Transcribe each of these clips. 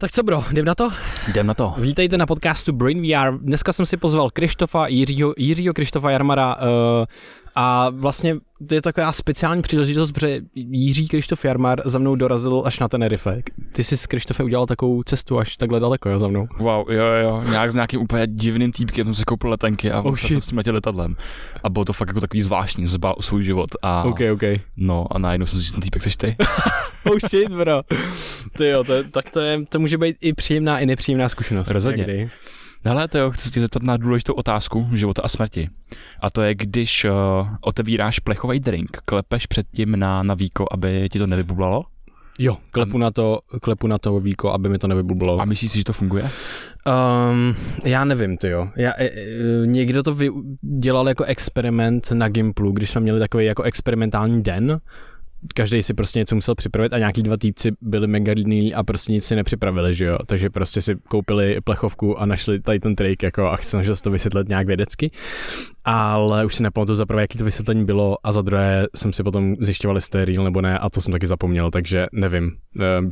Tak co bro, jdem na to? Jdem na to. Vítejte na podcastu Brain VR. Dneska jsem si pozval Krištofa, Jiřího, Jiřího Krištofa Jarmara uh, a vlastně to je taková speciální příležitost, protože Jiří Krištof Jarmar za mnou dorazil až na Tenerife. Ty jsi s Krištofe udělal takovou cestu až takhle daleko, jo, za mnou. Wow, jo, jo, nějak s nějakým úplně divným týpkem jsem si koupil letenky a oh, jsem s tím letěl letadlem. A bylo to fakt jako takový zvláštní, jsem o svůj život. A, OK, OK. No a najednou jsem si že ten týpek seš ty. oh shit, bro. Ty jo, to, tak to, je, to může být i příjemná, i nepříjemná zkušenost. Rozhodně. Někdy. Hele, to chci se zeptat na důležitou otázku života a smrti. A to je, když uh, otevíráš plechový drink, klepeš předtím na, na víko, aby ti to nevybublalo? Jo, klepu, a... na to, klepu na to víko, aby mi to nevybublalo. A myslíš si, že to funguje? Um, já nevím, ty jo. Já, e, e, někdo to vy, dělal jako experiment na Gimplu, když jsme měli takový jako experimentální den, každý si prostě něco musel připravit a nějaký dva týpci byli mega a prostě nic si nepřipravili, že jo. Takže prostě si koupili plechovku a našli tady ten trik jako a snažil se to vysvětlit nějak vědecky. Ale už si nepamatuju za prvé, jaký to vysvětlení bylo a za druhé jsem si potom zjišťoval, jestli to je real nebo ne a to jsem taky zapomněl, takže nevím.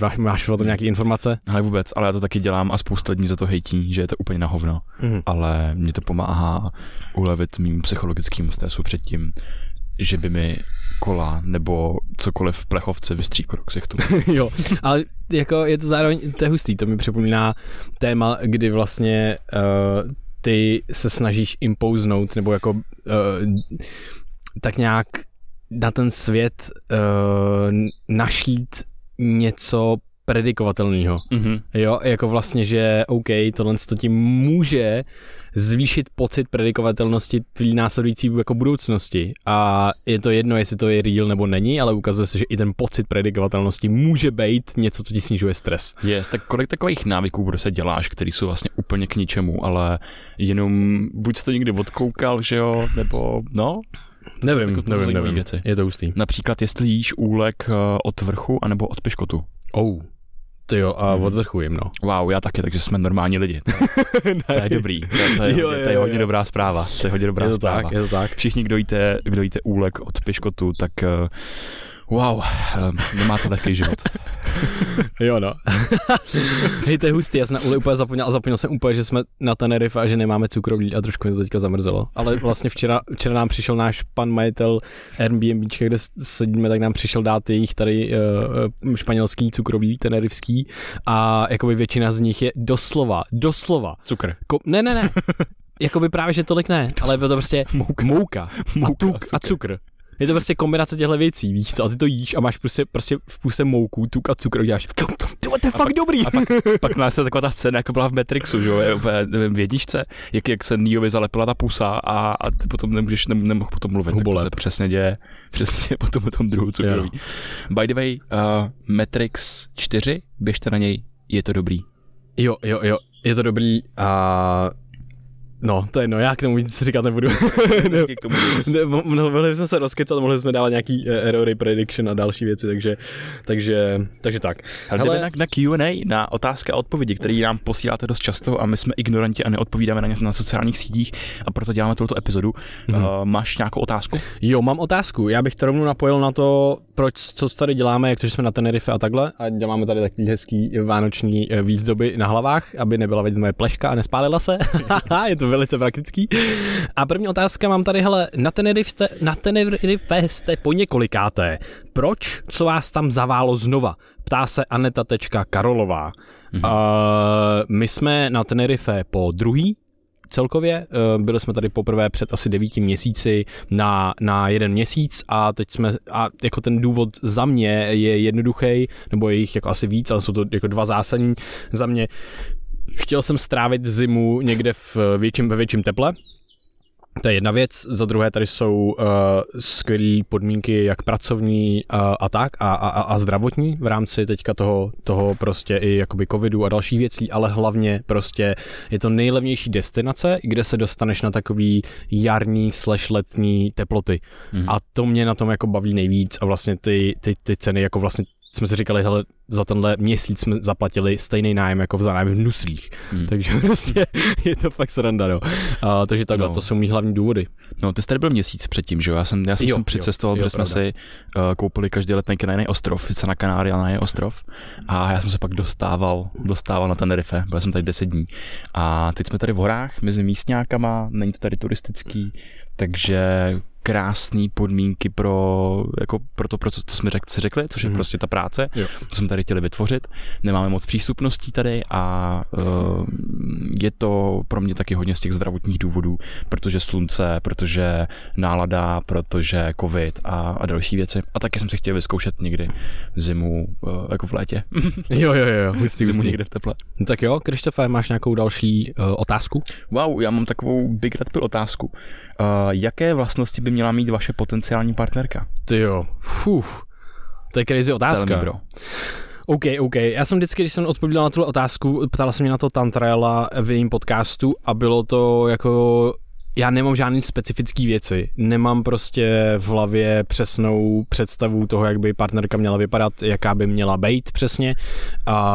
Máš, máš o tom nějaké informace? Ale vůbec, ale já to taky dělám a spousta lidí za to hejtí, že je to úplně na hovno. Mm. Ale mě to pomáhá ulevit mým psychologickým stresu předtím, že by mi kola nebo cokoliv v plechovce vystříklo ksichtu. jo, ale jako je to zároveň, to je hustý, to mi připomíná téma, kdy vlastně uh, ty se snažíš impouznout nebo jako uh, tak nějak na ten svět uh, našít něco predikovatelného. Mm-hmm. Jo, jako vlastně, že OK, tohle to ti může zvýšit pocit predikovatelnosti tvý následující jako budoucnosti. A je to jedno, jestli to je real nebo není, ale ukazuje se, že i ten pocit predikovatelnosti může být něco, co ti snižuje stres. Yes, tak kolik takových návyků prostě děláš, který jsou vlastně úplně k ničemu, ale jenom buď jsi to někdy odkoukal, že jo, nebo no, nevím, jako, nevím, nevím. Věci. Je to ústý. Například, jestli jíš úlek eh, od vrchu anebo od piškotu. Oh. Ty jo, a hmm. od vrchu jim, no. Wow, já taky, takže jsme normální lidi. To, to je dobrý, to, to, je, jo, to je hodně dobrá zpráva. To je hodně dobrá je to zpráva. Tak, je to tak. Všichni, kdo jíte, kdo jíte úlek od piškotu, tak uh, Wow, um, to lehký život. jo no. Hej, to je hustý, já jsem na Uli úplně zapomněl a zapomněl jsem úplně, že jsme na Tenerife a že nemáme cukroví a trošku mě to teďka zamrzelo. Ale vlastně včera, včera nám přišel náš pan majitel Airbnb, kde sedíme, tak nám přišel dát jejich tady uh, španělský cukroví, tenerivský a jakoby většina z nich je doslova, doslova. Cukr. Ko- ne, ne, ne. Jakoby právě, že tolik ne, ale je to prostě mouka, mouka, mouka a, tuk, cukr. a cukr. Je to prostě kombinace těchto věcí, víš co? A ty to jíš a máš prostě, prostě v puse mouku, tuk a cukr, děláš. To je fakt dobrý. A pak, pak máš taková ta scéna, jako byla v Matrixu, že jo? Nevím, vědíčce, jak, jak se Neovi zalepila ta pusa a, a ty potom nemůžeš, nem, nemohl potom mluvit. Tak to se přesně děje, přesně potom o tom druhu cukroví. By the way, uh, Matrix 4, běžte na něj, je to dobrý. Jo, jo, jo, je to dobrý a No, to je no, já k tomu víc říkat nebudu. ne, k tomu ne, mohli jsme se rozkecat, mohli jsme dávat nějaký uh, error prediction a další věci, takže, takže, takže tak. Ale Hele, na, na Q&A, na otázky a odpovědi, které nám posíláte dost často a my jsme ignoranti a neodpovídáme na ně na sociálních sítích a proto děláme tuto epizodu. Mm-hmm. Uh, máš nějakou otázku? Jo, mám otázku. Já bych to rovnou napojil na to, proč, co tady děláme, jak to, že jsme na Tenerife a takhle a děláme tady takový hezký vánoční eh, výzdoby na hlavách, aby nebyla vidět moje pleška a nespálila se. je to velice praktický. A první otázka mám tady, hele, na Tenerife jste, na Tenerife jste po několikáté. Proč? Co vás tam zaválo znova? Ptá se Aneta. Karolová. Mm-hmm. Uh, my jsme na Tenerife po druhý, celkově. Byli jsme tady poprvé před asi devíti měsíci na, na jeden měsíc a teď jsme, a jako ten důvod za mě je jednoduchý, nebo je jich jako asi víc, ale jsou to jako dva zásadní za mě. Chtěl jsem strávit zimu někde v větším, ve větším teple, to je jedna věc. Za druhé tady jsou uh, skvělé podmínky, jak pracovní uh, a tak, a, a, a zdravotní v rámci teďka toho, toho prostě i jakoby covidu a dalších věcí, ale hlavně prostě je to nejlevnější destinace, kde se dostaneš na takový jarní slash letní teploty. Mm. A to mě na tom jako baví nejvíc a vlastně ty, ty, ty ceny jako vlastně jsme si říkali, hele, za tenhle měsíc jsme zaplatili stejný nájem jako v zájem v Nuslích. Hmm. Takže prostě je to fakt sranda, no. A, takže takhle, no. to jsou mý hlavní důvody. No, ty jsi tady byl měsíc předtím, že jo? Já jsem, já jsem jo, sem přicestoval, jo, protože jsme si uh, koupili každý letenky na jiný ostrov, sice na Kanáry, ale na jiný ostrov. A já jsem se pak dostával, dostával na Tenerife, byl jsem tady 10 dní. A teď jsme tady v horách, mezi místňákama, není to tady turistický, takže krásné podmínky pro, jako pro to, pro co, to jsme řek, si řekli, což je mm. prostě ta práce, jo. to jsme tady chtěli vytvořit. Nemáme moc přístupností tady a uh, je to pro mě taky hodně z těch zdravotních důvodů, protože slunce, protože nálada, protože covid a, a další věci. A taky jsem si chtěl vyzkoušet někdy zimu, uh, jako v létě. jo, jo, jo, hustý, zimu někde v teple. No tak jo, Krištofe, máš nějakou další uh, otázku? Wow, já mám takovou big red pill otázku. Uh, jaké vlastnosti by měla mít vaše potenciální partnerka? Ty jo, Fuh. to je crazy otázka. Bro. OK, OK. Já jsem vždycky, když jsem odpovídal na tu otázku, ptala se mě na to Tantraela v jejím podcastu a bylo to jako já nemám žádný specifický věci. Nemám prostě v hlavě přesnou představu toho, jak by partnerka měla vypadat, jaká by měla být přesně.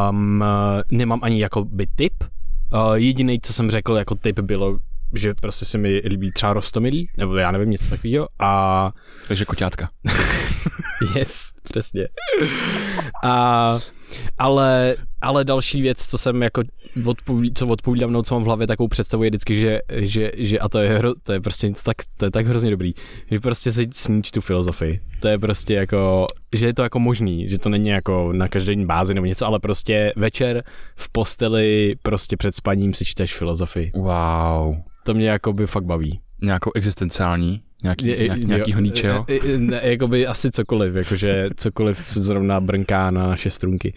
Um, nemám ani jako by typ. Uh, jediný, co jsem řekl jako typ, bylo, že prostě se mi líbí třeba rostomilý, nebo já nevím, něco takového. A... Takže koťátka. yes, přesně. A, ale, ale další věc, co jsem jako odpoví, co odpovídám, no, co mám v hlavě, takovou představu je vždycky, že, že, že a to je, hro, to je prostě to tak, to je tak hrozně dobrý, že prostě si sníč tu filozofii. To je prostě jako, že je to jako možný, že to není jako na každodenní bázi nebo něco, ale prostě večer v posteli prostě před spaním si čteš filozofii. Wow to mě jako by fakt baví. Nějakou existenciální? Nějaký, je, nějak, nějakýho jo? Ne, jako by asi cokoliv, jakože cokoliv, co zrovna brnká na naše strunky.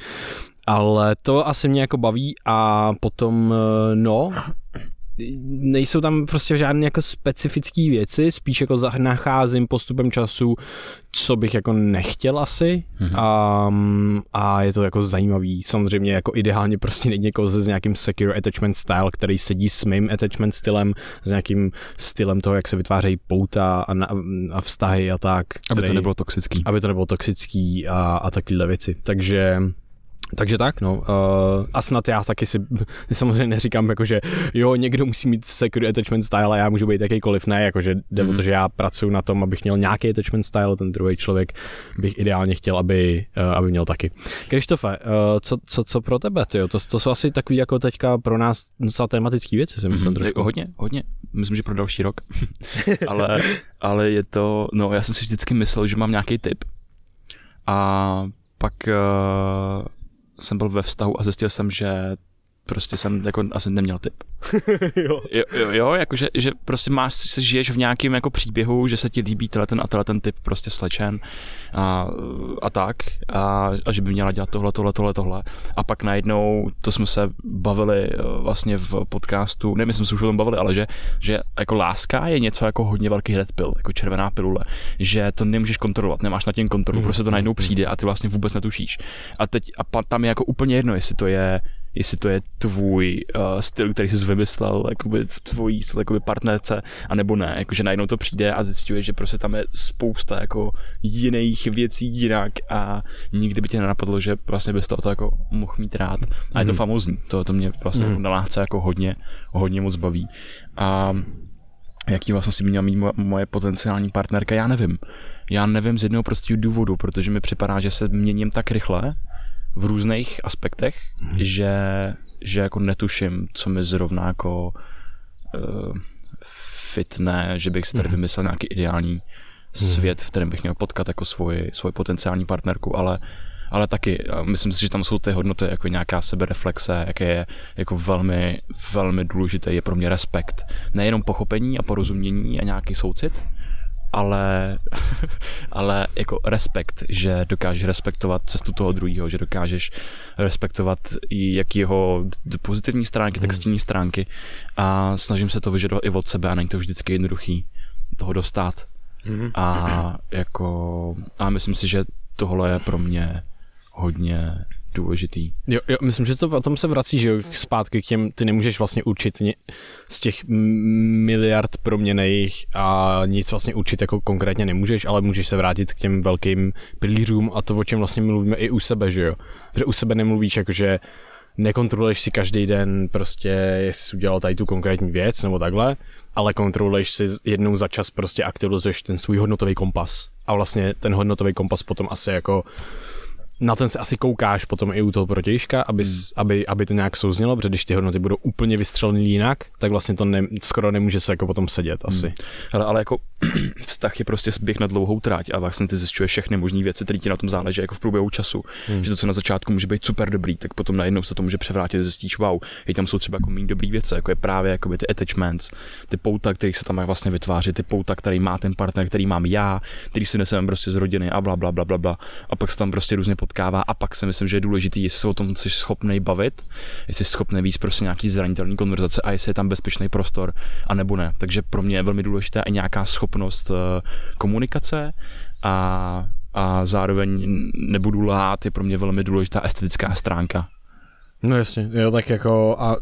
Ale to asi mě jako baví a potom, eh, no, nejsou tam prostě žádné jako specifické věci, spíš jako nacházím postupem času, co bych jako nechtěl asi mm-hmm. a, a je to jako zajímavý. Samozřejmě jako ideálně prostě nejde někoho s nějakým secure attachment style, který sedí s mým attachment stylem, s nějakým stylem toho, jak se vytvářejí pouta a, na, a vztahy a tak. Aby který, to nebylo toxický. Aby to nebylo toxický a, a takovéhle věci. Takže takže tak, no. Uh, a snad já taky si samozřejmě neříkám, jako, že jo, někdo musí mít security attachment style a já můžu být jakýkoliv, ne, jakože jde mm. o to, že já pracuji na tom, abych měl nějaký attachment style, ten druhý člověk bych ideálně chtěl, aby, uh, aby měl taky. Krištofe, uh, co, co, co pro tebe, tyjo? To, to jsou asi takový jako teďka pro nás docela tematický věci, si myslím mm-hmm. trošku. Hodně, hodně. Myslím, že pro další rok. ale, ale je to, no já jsem si vždycky myslel, že mám nějaký tip a pak uh, jsem byl ve vztahu a zjistil jsem, že prostě jsem jako asi neměl typ. jo. jo. Jo, jo, jakože že prostě máš, se žiješ v nějakém jako příběhu, že se ti líbí tenhle ten a tenhle ten typ prostě slečen a, a tak a, a, že by měla dělat tohle, tohle, tohle, tohle. A pak najednou, to jsme se bavili eh, vlastně v podcastu, ne, my jsme se už o tom bavili, ale že, že jako láska je něco jako hodně velký red pill, jako červená pilule, že to nemůžeš kontrolovat, nemáš na tím kontrolu, mm. prostě to najednou přijde a ty vlastně vůbec netušíš. A teď a tam je jako úplně jedno, jestli to je jestli to je tvůj uh, styl, který jsi vymyslel jakoby v tvojí jakoby partnerce, anebo ne, jakože najednou to přijde a zjistuješ, že prostě tam je spousta jako jiných věcí jinak a nikdy by tě nenapadlo, že vlastně bys to jako mohl mít rád. A je to mm. famózní, to, to mě vlastně mm. na jako hodně, hodně moc baví. A jaký vlastnosti měla mít moje potenciální partnerka, já nevím. Já nevím z jednoho prostého důvodu, protože mi připadá, že se měním tak rychle, v různých aspektech, hmm. že, že jako netuším, co mi zrovna jako uh, fitne, že bych si tady hmm. vymyslel nějaký ideální hmm. svět, v kterém bych měl potkat jako svoji, svoji potenciální partnerku, ale ale taky myslím si, že tam jsou ty hodnoty jako nějaká sebereflexe, jaké je jako velmi, velmi důležité je pro mě respekt. Nejenom pochopení a porozumění a nějaký soucit, ale, ale jako respekt, že dokážeš respektovat cestu toho druhého, že dokážeš respektovat i jak jeho pozitivní stránky, tak hmm. stíní stránky a snažím se to vyžadovat i od sebe a není to vždycky jednoduchý toho dostat. Mm. A jako, a myslím si, že tohle je pro mě hodně důležitý. Jo, jo, myslím, že to potom se vrací, že jo, zpátky k těm, ty nemůžeš vlastně určit ně, z těch miliard proměných a nic vlastně určit jako konkrétně nemůžeš, ale můžeš se vrátit k těm velkým pilířům a to, o čem vlastně mluvíme i u sebe, že jo. Protože u sebe nemluvíš jako, že nekontroluješ si každý den prostě, jestli jsi udělal tady tu konkrétní věc nebo takhle, ale kontroluješ si jednou za čas prostě aktivizuješ ten svůj hodnotový kompas. A vlastně ten hodnotový kompas potom asi jako na ten se asi koukáš potom i u toho protějška, aby, hmm. aby, aby to nějak souznělo, protože když ty hodnoty budou úplně vystřelený jinak, tak vlastně to ne, skoro nemůže se jako potom sedět asi. Hmm. Ale, ale jako vztah je prostě zběh na dlouhou tráť a vlastně ty zjišťuješ všechny možné věci, které ti na tom záleží jako v průběhu času. Hmm. Že to, co na začátku může být super dobrý, tak potom najednou se to může převrátit, zjistíš, wow, i tam jsou třeba jako méně dobrý věci, jako je právě jako ty attachments, ty pouta, které se tam vlastně vytváří, ty pouta, který má ten partner, který mám já, který si neseme prostě z rodiny a bla, bla, bla, bla, bla. A pak se tam prostě různě potkává a pak si myslím, že je důležité, jestli se o tom jsi schopný bavit, jestli jsi schopný víc prostě nějaký zranitelný konverzace a jestli je tam bezpečný prostor, a nebo ne. Takže pro mě je velmi důležitá i nějaká schopnost eh, komunikace a, a zároveň nebudu lhát, je pro mě velmi důležitá estetická stránka. No jasně, jo, tak jako a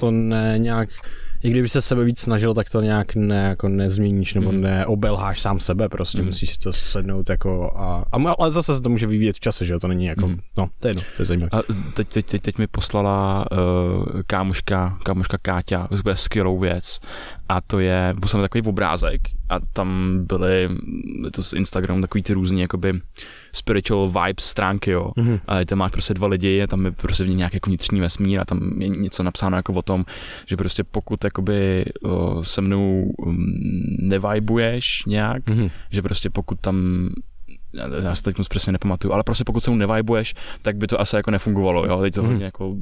to ne nějak i kdyby se sebe víc snažil, tak to nějak ne, jako nezměníš nebo mm. neobelháš sám sebe, prostě mm. musíš si to sednout jako a, a, ale zase se to může vyvíjet v čase, že jo, to není jako, mm. no, to je jedno, to je zajímavé. A teď, teď, teď, teď mi poslala uh, kámoška, kámoška Káťa, to je skvělou věc a to je, poslala takový obrázek a tam byly, to z Instagramu takový ty různý jakoby spiritual vibes stránky, jo. Mm-hmm. A tam máš prostě dva lidi, tam je prostě v nějaký jako vnitřní vesmír a tam je něco napsáno jako o tom, že prostě pokud jakoby o, se mnou um, nevibuješ nějak, mm-hmm. že prostě pokud tam já si teď moc přesně nepamatuju, ale prostě pokud se mu nevajbuješ, tak by to asi jako nefungovalo, jo, teď to hmm. hodně jako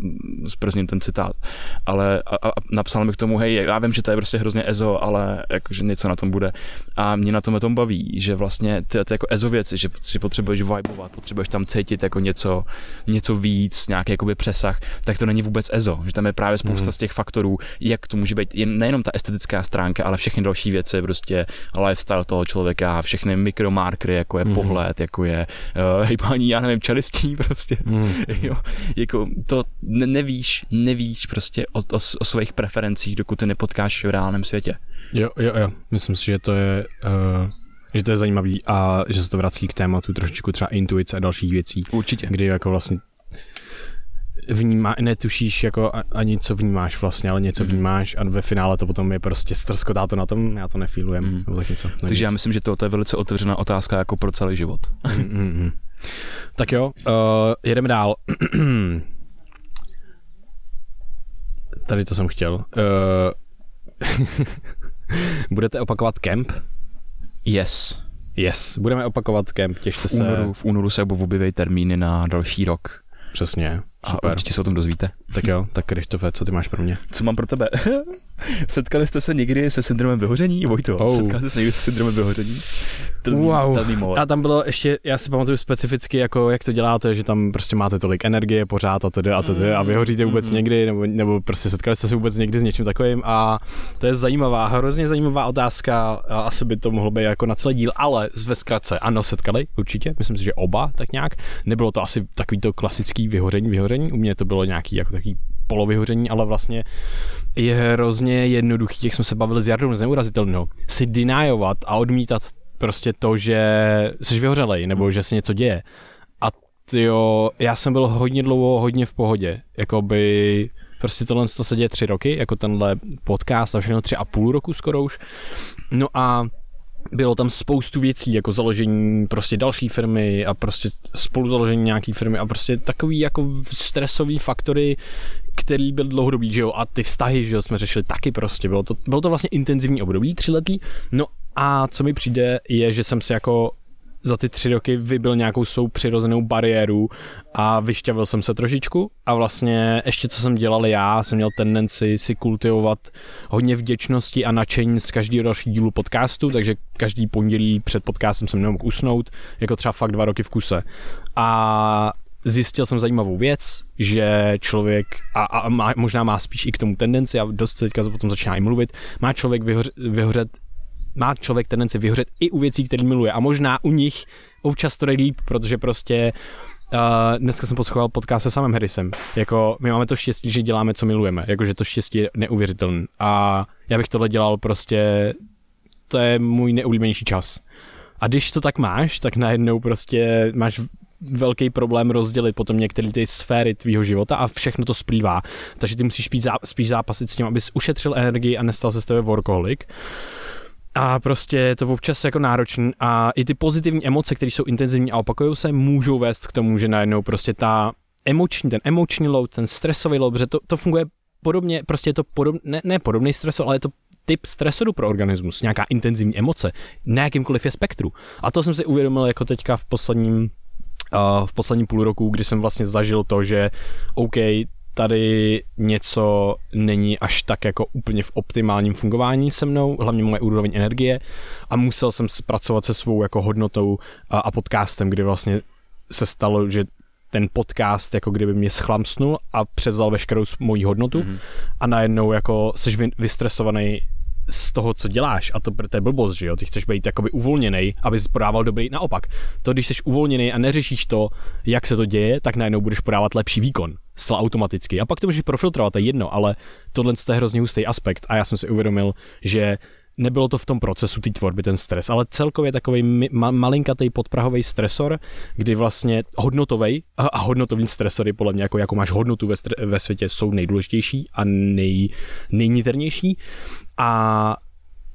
zprzním ten citát, ale a, a, napsal mi k tomu, hej, já vím, že to je prostě hrozně ezo, ale jakože něco na tom bude a mě na tom tom baví, že vlastně ty, ty jako ezo věci, že si potřebuješ vibovat, potřebuješ tam cítit jako něco, něco víc, nějaký jakoby přesah, tak to není vůbec ezo, že tam je právě spousta hmm. z těch faktorů, jak to může být, jen, nejenom ta estetická stránka, ale všechny další věci, prostě lifestyle toho člověka, všechny mikromarkery, jako je hmm. pohled, pohled, jako je uh, hejbání, já nevím, čelistí prostě. Mm. jo, jako to ne, nevíš, nevíš prostě o, o, o svých preferencích, dokud ty nepotkáš v reálném světě. Jo, jo, jo. Myslím si, že to je... Uh že to je zajímavý a že se to vrací k tématu trošičku třeba intuice a dalších věcí. Určitě. Kdy jako vlastně vnímá, netušíš jako ani co vnímáš vlastně, ale něco mm. vnímáš a ve finále to potom je prostě strskotá to na tom, já to nefílujem. Mm. Tak něco, Takže já myslím, že to, to je velice otevřená otázka jako pro celý život. mm, tak jo, uh, jedeme dál. Tady to jsem chtěl. Uh, budete opakovat kemp? Yes. Yes, budeme opakovat kemp, těšte se. Únoru, v únoru se objeví termíny na další rok. Přesně. Super. A určitě se o tom dozvíte. Tak jo, tak Krištofe, co ty máš pro mě? Co mám pro tebe? Setkali jste se někdy se syndromem vyhoření? Vojto, oh. setkali jste se někdy se syndromem vyhoření? wow. A tam bylo ještě, já si pamatuju specificky, jako jak to děláte, že tam prostě máte tolik energie pořád a tedy a tedy a vyhoříte vůbec mm. někdy, nebo, nebo prostě setkali jste se vůbec někdy s něčím takovým a to je zajímavá, hrozně zajímavá otázka a asi by to mohlo být jako na celý díl, ale ve zkratce, ano, setkali, určitě, myslím si, že oba tak nějak, nebylo to asi takový to klasický vyhoření, vyhoření, u mě to bylo nějaký jako takový polovyhoření, ale vlastně je hrozně jednoduchý, jak jsme se bavili s Jardou z neurazitelného, si denájovat a odmítat prostě to, že jsi vyhořelej, nebo že se něco děje. A jo, já jsem byl hodně dlouho, hodně v pohodě. Jakoby prostě tohle to se děje tři roky, jako tenhle podcast a všechno tři a půl roku skoro už. No a bylo tam spoustu věcí, jako založení prostě další firmy a prostě spolu založení nějaký firmy a prostě takový jako stresový faktory, který byl dlouhodobý, že jo, a ty vztahy, že jo, jsme řešili taky prostě, bylo to, bylo to vlastně intenzivní období, třiletý, no a co mi přijde, je, že jsem si jako za ty tři roky vybil nějakou svou přirozenou bariéru a vyšťavil jsem se trošičku a vlastně ještě co jsem dělal já, jsem měl tendenci si kultivovat hodně vděčnosti a nadšení z každého dalšího dílu podcastu, takže každý pondělí před podcastem jsem nemohl usnout, jako třeba fakt dva roky v kuse. A zjistil jsem zajímavou věc, že člověk, a, a možná má spíš i k tomu tendenci, a dost teďka o tom začíná i mluvit, má člověk vyhořet, vyhořet má člověk tendenci vyhořet i u věcí, které miluje a možná u nich občas to líp, protože prostě Uh, dneska jsem poslouchal podcast se samým Harrisem. Jako, my máme to štěstí, že děláme, co milujeme. Jakože to štěstí je neuvěřitelné. A já bych tohle dělal prostě, to je můj neoblíbenější čas. A když to tak máš, tak najednou prostě máš velký problém rozdělit potom některé ty sféry tvýho života a všechno to splývá. Takže ty musíš spíš zápasit s tím, abys ušetřil energii a nestal se z tebe workoholik. A prostě je to občas jako náročný a i ty pozitivní emoce, které jsou intenzivní a opakují se, můžou vést k tomu, že najednou prostě ta emoční, ten emoční load, ten stresový load, protože to, to funguje podobně, prostě je to podob, ne, ne podobný stres, ale je to typ stresoru pro organismus, nějaká intenzivní emoce, na jakýmkoliv je spektru. A to jsem si uvědomil jako teďka v posledním v posledním půl roku, kdy jsem vlastně zažil to, že OK, tady něco není až tak jako úplně v optimálním fungování se mnou, hlavně moje úroveň energie a musel jsem zpracovat se svou jako hodnotou a, a podcastem, kdy vlastně se stalo, že ten podcast jako kdyby mě schlamsnul a převzal veškerou moji hodnotu mm-hmm. a najednou jako seš vystresovaný z toho, co děláš, a to, to je blbost, že jo, ty chceš být jakoby uvolněný, aby jsi podával dobrý, naopak, to, když jsi uvolněný a neřešíš to, jak se to děje, tak najednou budeš podávat lepší výkon, zcela automaticky. A pak to můžeš profiltrovat, to je jedno, ale tohle je hrozně hustý aspekt a já jsem si uvědomil, že nebylo to v tom procesu té tvorby ten stres, ale celkově takový ma- malinkatý podprahový stresor, kdy vlastně hodnotový a, hodnotový stresory podle mě jako, jako máš hodnotu ve, ve světě jsou nejdůležitější a nej, nejniternější a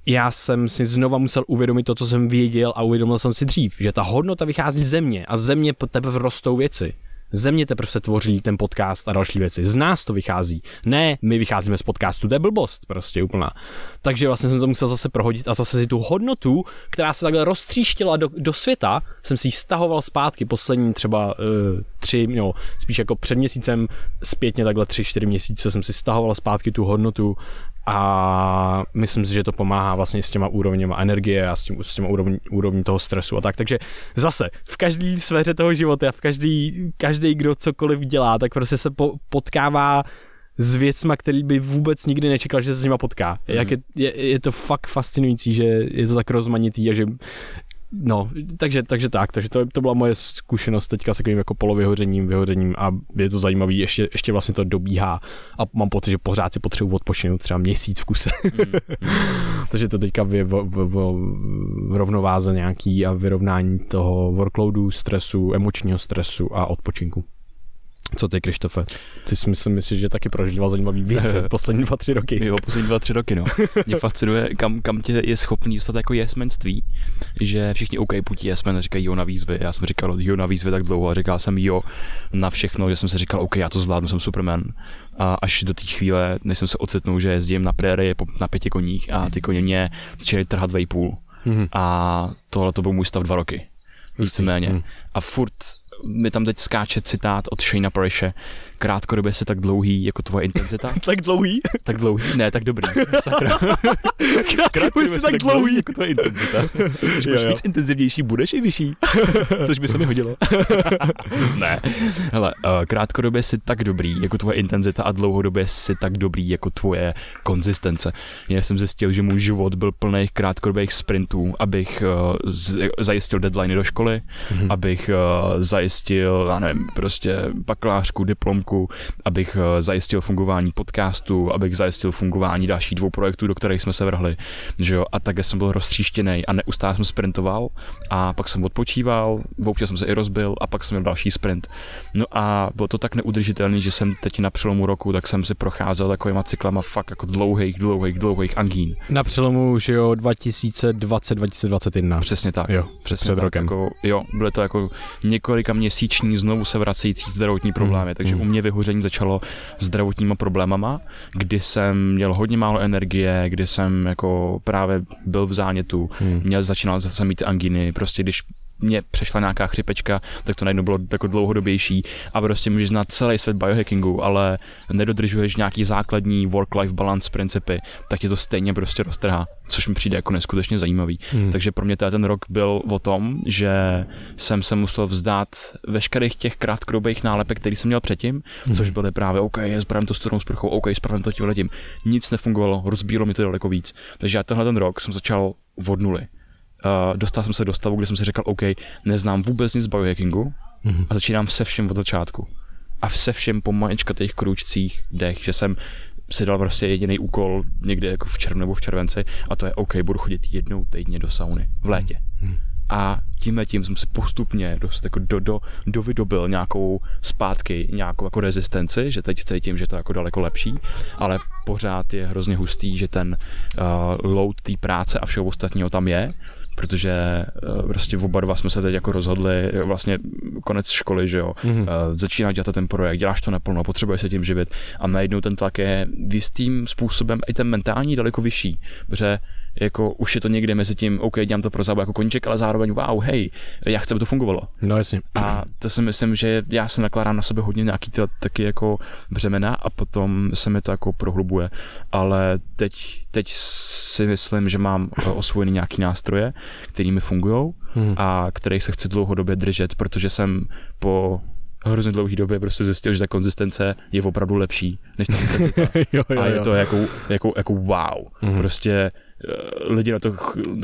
já jsem si znova musel uvědomit to, co jsem věděl a uvědomil jsem si dřív, že ta hodnota vychází ze mě a ze mě tebe rostou věci. Země teprve se tvoří ten podcast a další věci. Z nás to vychází. Ne, my vycházíme z podcastu, to je blbost prostě úplná. Takže vlastně jsem to musel zase prohodit a zase si tu hodnotu, která se takhle roztříštila do, do světa, jsem si ji stahoval zpátky poslední třeba uh, tři, no, spíš jako před měsícem, zpětně takhle tři, čtyři měsíce jsem si stahoval zpátky tu hodnotu a myslím si, že to pomáhá vlastně s těma úrovněma energie a s, tím, s těma úrovní, úrovní toho stresu a tak. Takže zase v každé sféře toho života, v každý, každý, kdo cokoliv dělá, tak prostě se po, potkává s věcma, který by vůbec nikdy nečekal, že se s nima potká. Mm. Jak je, je, je, to fakt fascinující, že je to tak rozmanitý a že No, takže, takže tak, takže to, to byla moje zkušenost teďka s takovým jako polovyhořením, vyhořením a je to zajímavý, ještě, ještě vlastně to dobíhá a mám pocit, že pořád si potřebuji odpočinout třeba měsíc v kuse. Mm, takže to teďka v, v, v, v rovnováze nějaký a vyrovnání toho workloadu, stresu, emočního stresu a odpočinku. Co ty, Krištofe? Ty si myslím, myslíš, že taky prožíval zajímavý věci poslední dva, tři roky. Jo, poslední dva, tři roky, no. Mě fascinuje, kam, kam tě je schopný dostat jako jesmenství, že všichni OK, putí jesmen, říkají jo na výzvy. Já jsem říkal jo na výzvy tak dlouho a říkal jsem jo na všechno, že jsem si říkal OK, já to zvládnu, jsem Superman. A až do té chvíle, než jsem se ocitnul, že jezdím na prérii na pěti koních a ty koně mě začaly trhat dvě půl. Mm-hmm. A tohle to byl můj stav dva roky. Víceméně. Mm. A furt mi tam teď skáče citát od Shayna Parishe, krátkodobě se tak dlouhý jako tvoje intenzita. tak dlouhý? Tak dlouhý? Ne, tak dobrý. Sakra. krátkodobě se tak dlouhý jako tvoje intenzita. Když budeš víc intenzivnější, budeš i vyšší. Což by se mi hodilo. ne. Hele, uh, krátkodobě si tak dobrý jako tvoje intenzita a dlouhodobě si tak dobrý jako tvoje konzistence. Já jsem zjistil, že můj život byl plný krátkodobých sprintů, abych uh, z, zajistil deadline do školy, mm-hmm. abych uh, zajistil, já nevím, prostě bakalářku, diplomku, roku, abych eh, zajistil fungování podcastu, abych zajistil fungování dalších dvou projektů, do kterých jsme se vrhli, že jo, a tak jsem byl roztříštěný a neustále jsem sprintoval a pak jsem odpočíval, občas jsem se i rozbil a pak jsem měl další sprint. No a bylo to tak neudržitelný, že jsem teď na přelomu roku, tak jsem si procházel takovýma cyklama fakt jako dlouhých, dlouhých, dlouhých angín. Na přelomu, že jo, 2020-2021. Přesně tak. Jo, přesně před tak, rokem. Jako, jo, byly to jako několika měsíční znovu se vracející zdravotní problémy, mm, takže mm. u mě vyhoření začalo zdravotníma problémama, kdy jsem měl hodně málo energie, kdy jsem jako právě byl v zánětu, hmm. měl začínal zase mít anginy, prostě když mě přešla nějaká chřipečka, tak to najednou bylo jako dlouhodobější a prostě můžeš znát celý svět biohackingu, ale nedodržuješ nějaký základní work-life balance principy, tak tě to stejně prostě roztrhá, což mi přijde jako neskutečně zajímavý. Hmm. Takže pro mě ten rok byl o tom, že jsem se musel vzdát veškerých těch krátkodobých nálepek, který jsem měl předtím, hmm. což byly právě OK, zbrám to studenou sprchou, OK, spravím to tím letím. Nic nefungovalo, rozbílo mi to daleko víc. Takže já tenhle ten rok jsem začal od nuly uh, dostal jsem se do stavu, kde jsem si řekl, OK, neznám vůbec nic z biohackingu, Mm-hmm. A začínám se všem od začátku. A se všem po maličkatých krůčcích dech, že jsem si dal prostě jediný úkol někde jako v červnu nebo v červenci a to je OK, budu chodit jednou týdně do sauny v létě. Hmm. A tímhle tím jsem si postupně dost jako do, do, dovydobil nějakou zpátky, nějakou jako rezistenci, že teď cítím, že to je jako daleko lepší, ale pořád je hrozně hustý, že ten uh, load té práce a všeho ostatního tam je protože uh, prostě oba dva jsme se teď jako rozhodli, vlastně konec školy, že jo, mm-hmm. začíná dělat ten projekt, děláš to naplno, potřebuješ se tím živit a najednou ten tlak je jistým způsobem i ten mentální daleko vyšší, protože jako už je to někde mezi tím, OK, dělám to pro zábavu jako koníček, ale zároveň wow, hej, já chci, aby to fungovalo. No jasně. A to si myslím, že já se nakládám na sebe hodně nějaký ty taky jako břemena a potom se mi to jako prohlubuje. Ale teď, teď si myslím, že mám osvojený nějaký nástroje, který mi fungují hmm. a kterých se chci dlouhodobě držet, protože jsem po hrozně dlouhé době prostě zjistil, že ta konzistence je opravdu lepší než ta intenzita. jo, jo, a je to jako, jako, jako wow. Mm-hmm. Prostě eh, lidi na to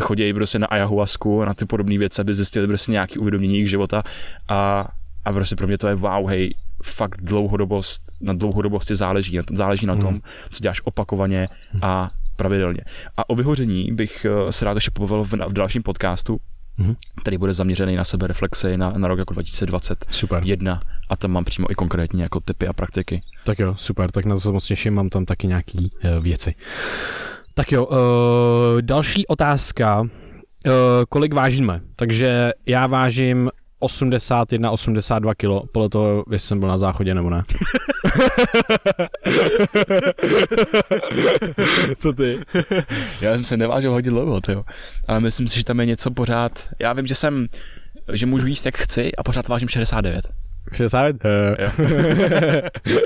chodí prostě na ayahuasku a na ty podobné věci, aby zjistili prostě nějaký uvědomění jejich života a, a prostě pro mě to je wow, hej, fakt dlouhodobost, na dlouhodobosti záleží, záleží na tom, mm. co děláš opakovaně a pravidelně. A o vyhoření bych eh, se rád ještě pobavil v, v dalším podcastu, mm-hmm. který bude zaměřený na sebe reflexy na, na rok jako 2021. Super. A tam mám přímo i konkrétní jako typy a praktiky. Tak jo, super, tak na to se moc těším, mám tam taky nějaký uh, věci. Tak jo, uh, další otázka. Uh, kolik vážíme? Takže já vážím 81, 82 kilo, podle toho, jestli jsem byl na záchodě nebo ne. Co ty? Já jsem se nevážil hodně dlouho, tyjo. ale myslím si, že tam je něco pořád. Já vím, že jsem, že můžu jíst jak chci a pořád vážím 69. 69? Uh, jo.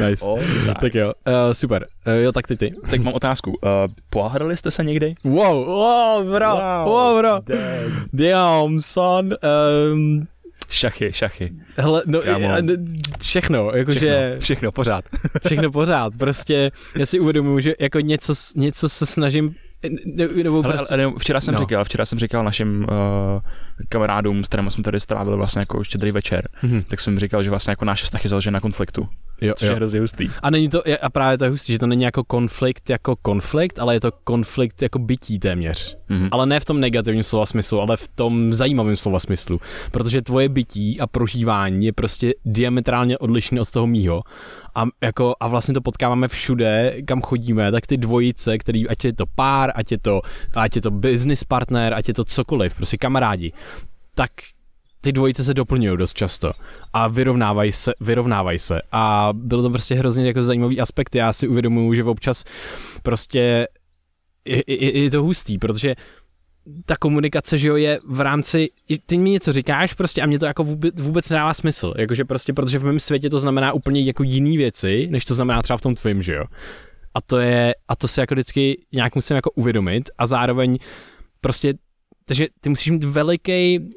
nice. Oh, tak. tak jo, uh, super. Uh, jo, tak ty ty. Tak mám otázku. Uh, pohádali jste se někdy? Wow, wow, bro, wow, wow bro. Damn, damn son. Um, Šachy, šachy. Hele, no, všechno, jakože... Všechno, všechno, pořád. všechno pořád, prostě já si uvědomuji, že jako něco, něco se snažím ne, nebo ale, prostě... ale, včera jsem no. říkal, včera jsem říkal našim uh, kamarádům, s kterými jsme tady strávili vlastně jako štědrý večer, mm-hmm. tak jsem říkal, že vlastně jako náš vztah je založen na konfliktu. Jo, což jo. je hrozně hustý. A není to, a právě to je hustý, že to není jako konflikt jako konflikt, ale je to konflikt jako bytí téměř. Mm-hmm. Ale ne v tom negativním slova smyslu, ale v tom zajímavém slova smyslu. Protože tvoje bytí a prožívání je prostě diametrálně odlišné od toho mýho a, jako, a vlastně to potkáváme všude, kam chodíme, tak ty dvojice, který, ať je to pár, ať je to, ať je to business partner, ať je to cokoliv, prostě kamarádi, tak ty dvojice se doplňují dost často a vyrovnávají se, vyrovnávají se. A byl to prostě hrozně jako zajímavý aspekt, já si uvědomuju, že občas prostě je, je, je to hustý, protože ta komunikace, že jo, je v rámci, ty mi něco říkáš prostě a mě to jako vůbec, vůbec nedává smysl, jakože prostě, protože v mém světě to znamená úplně jako jiný věci, než to znamená třeba v tom tvým, že jo. A to je, a to se jako vždycky nějak musím jako uvědomit a zároveň prostě, takže ty musíš mít veliký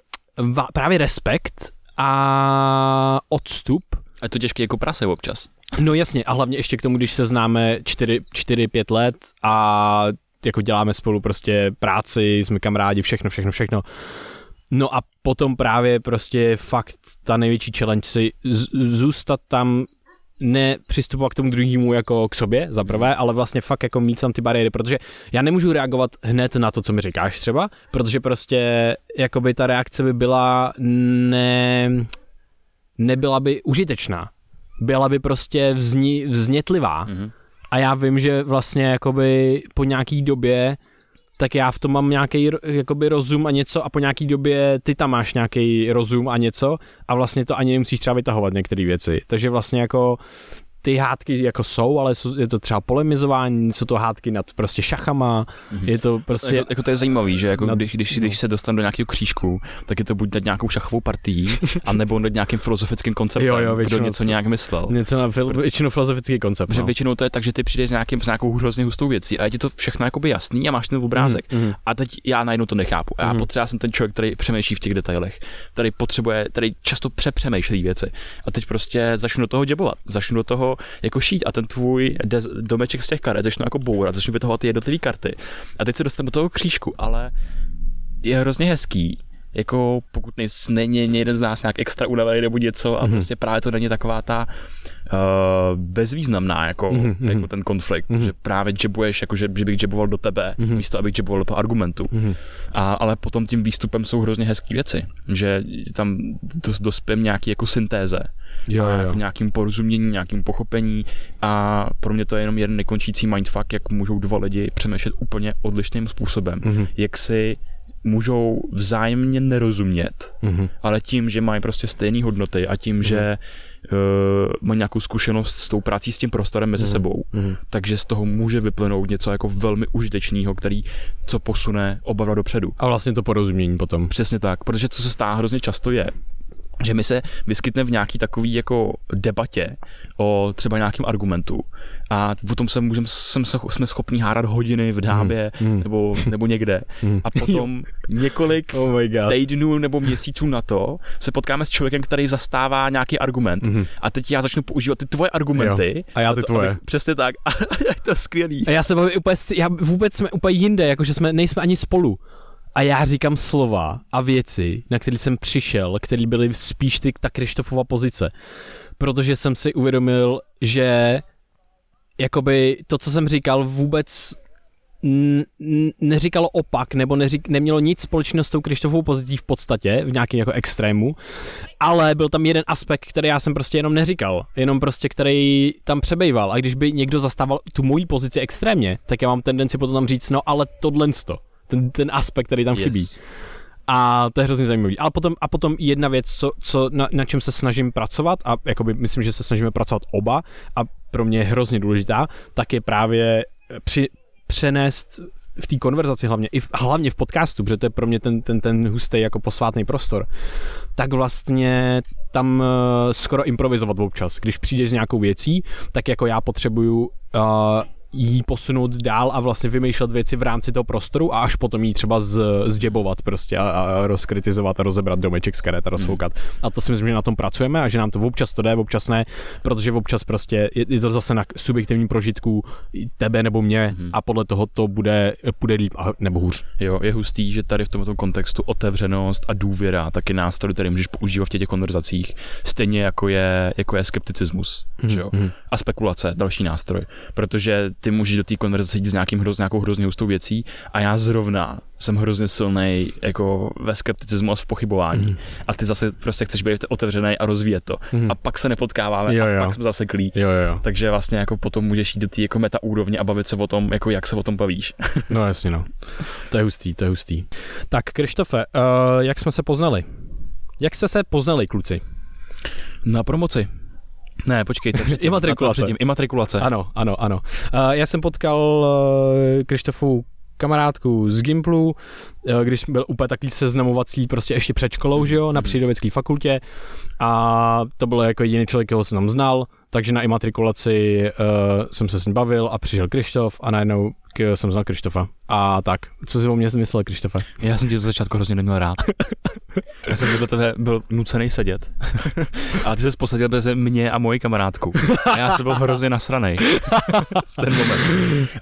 právě respekt a odstup. A je to těžké jako prase občas. No jasně, a hlavně ještě k tomu, když se známe 4-5 let a jako děláme spolu prostě práci, jsme kamarádi, všechno, všechno, všechno. No a potom právě prostě fakt ta největší challenge si zůstat tam ne přistupovat k tomu druhému jako k sobě, za prvé, hmm. ale vlastně fakt jako mít tam ty bariéry, protože já nemůžu reagovat hned na to, co mi říkáš třeba, protože prostě jakoby ta reakce by byla ne, nebyla by užitečná. Byla by prostě vzni, vznětlivá. Mm-hmm a já vím, že vlastně jakoby po nějaký době tak já v tom mám nějaký jakoby rozum a něco a po nějaký době ty tam máš nějaký rozum a něco a vlastně to ani nemusíš třeba vytahovat některé věci. Takže vlastně jako ty hádky jako jsou, ale je to třeba polemizování, jsou to hádky nad prostě šachama, mm-hmm. je to prostě... Jako, jako to je zajímavý, že jako nad... když, když, když se dostanu do nějakého křížku, tak je to buď nad nějakou šachovou partí, anebo nad nějakým filozofickým konceptem, jo, jo, kdo něco nějak myslel. Něco na fil, většinou filozofický koncept. Protože no. většinou to je tak, že ty přijdeš s, nějakým, s nějakou hrozně hustou věcí a je ti to všechno jakoby jasný a máš ten obrázek. Mm-hmm. A teď já najednou to nechápu. A já mm-hmm. potřeba jsem ten člověk, který přemýšlí v těch detailech, který potřebuje, který často přepřemýšlí věci. A teď prostě začnu do toho děbovat, začnu do toho jako šít a ten tvůj domeček z těch karet začnu jako bourat, začnu vytahovat ty jednotlivé karty. A teď se dostanu do toho křížku, ale je hrozně hezký, jako pokud není jeden z nás nějak extra unavený nebo něco a mm-hmm. prostě právě to není taková ta bezvýznamná jako, mm-hmm. jako ten konflikt, mm-hmm. že právě jabuješ, jako že, že bych jaboval do tebe, mm-hmm. místo abych jaboval do toho argumentu. Mm-hmm. A, ale potom tím výstupem jsou hrozně hezké věci, že tam dos, dospěm nějaký jako syntéze, jo, jo, jo. Jako nějakým porozumění, nějakým pochopení a pro mě to je jenom jeden nekončící mindfuck, jak můžou dva lidi přemýšlet úplně odlišným způsobem, mm-hmm. jak si můžou vzájemně nerozumět, mm-hmm. ale tím, že mají prostě stejné hodnoty a tím, mm-hmm. že uh, mají nějakou zkušenost s tou prací s tím prostorem mezi mm-hmm. sebou, mm-hmm. takže z toho může vyplynout něco jako velmi užitečného, který co posune oba dva dopředu. A vlastně to porozumění potom. Přesně tak, protože co se stává hrozně často je, že my se vyskytne v nějaký takový jako debatě o třeba nějakém argumentu a potom se můžeme, jsem, jsme schopni hárat hodiny v dábě mm, mm. Nebo, nebo někde mm. a potom několik oh týdnů nebo měsíců na to se potkáme s člověkem, který zastává nějaký argument mm. a teď já začnu používat ty tvoje argumenty jo. a já ty to, tvoje. Abych, přesně tak a je to skvělý. A já se bavím úplně, já vůbec jsme úplně jinde, jakože jsme, nejsme ani spolu a já říkám slova a věci, na které jsem přišel, které byly spíš ty, ta Krištofova pozice. Protože jsem si uvědomil, že jakoby to, co jsem říkal, vůbec neříkalo opak, nebo neřík, nemělo nic společného s tou Krištofovou pozicí v podstatě, v nějakém jako extrému, ale byl tam jeden aspekt, který já jsem prostě jenom neříkal, jenom prostě, který tam přebejval. A když by někdo zastával tu moji pozici extrémně, tak já mám tendenci potom tam říct, no ale tohle to ten, ten aspekt, který tam yes. chybí. A to je hrozně zajímavý. A potom, a potom jedna věc, co, co na, na čem se snažím pracovat, a jakoby myslím, že se snažíme pracovat oba, a pro mě je hrozně důležitá, tak je právě při, přenést v té konverzaci hlavně, i v, hlavně v podcastu, protože to je pro mě ten, ten, ten hustý jako posvátný prostor, tak vlastně tam uh, skoro improvizovat občas. Když přijdeš s nějakou věcí, tak jako já potřebuju uh, jí posunout dál a vlastně vymýšlet věci v rámci toho prostoru a až potom jí třeba z, zděbovat prostě a, a rozkritizovat a rozebrat domeček z karet a rozfoukat. Hmm. A to si myslím, že na tom pracujeme a že nám to občas to jde, občas ne, protože občas prostě je, je to zase na subjektivním prožitku tebe nebo mě hmm. a podle toho to bude, bude líp a, nebo hůř. Jo, je hustý, že tady v tomto kontextu otevřenost a důvěra taky nástroj, který můžeš používat v těch konverzacích, stejně jako je, jako je skepticismus hmm. že jo? Hmm. a spekulace, další nástroj, protože ty můžeš do té konverzace jít s nějakým hroz, nějakou hrozně hustou věcí a já zrovna jsem hrozně silný jako ve skepticismu a v pochybování. Mm. A ty zase prostě chceš být otevřený a rozvíjet to. Mm. A pak se nepotkáváme jo, jo. a pak jsme zase klí. Jo, jo. Takže vlastně jako potom můžeš jít do té jako meta úrovně a bavit se o tom, jako jak se o tom bavíš. no jasně no. To je hustý, to je hustý. Tak Krištofe, uh, jak jsme se poznali? Jak jste se poznali, kluci? Na promoci. Ne, počkej, to předtím. Imatrikulace. Předtím. Imatrikulace. Ano, ano, ano. Uh, já jsem potkal uh, Krištofu kamarádku z Gimplu, uh, když byl úplně takový seznamovací prostě ještě před školou, že jo, na přírodovědské fakultě a to bylo jako jediný člověk, kterého jsem tam znal, takže na imatrikulaci uh, jsem se s ním bavil a přišel Krištof a najednou k, jsem znal Krištofa. A tak, co si o mě myslel, Krištofe? Já jsem tě ze začátku hrozně neměl rád. Já jsem do tebe byl nucený sedět. A ty se posadil bez mě a moji kamarádku. A já jsem byl hrozně nasranej v ten moment.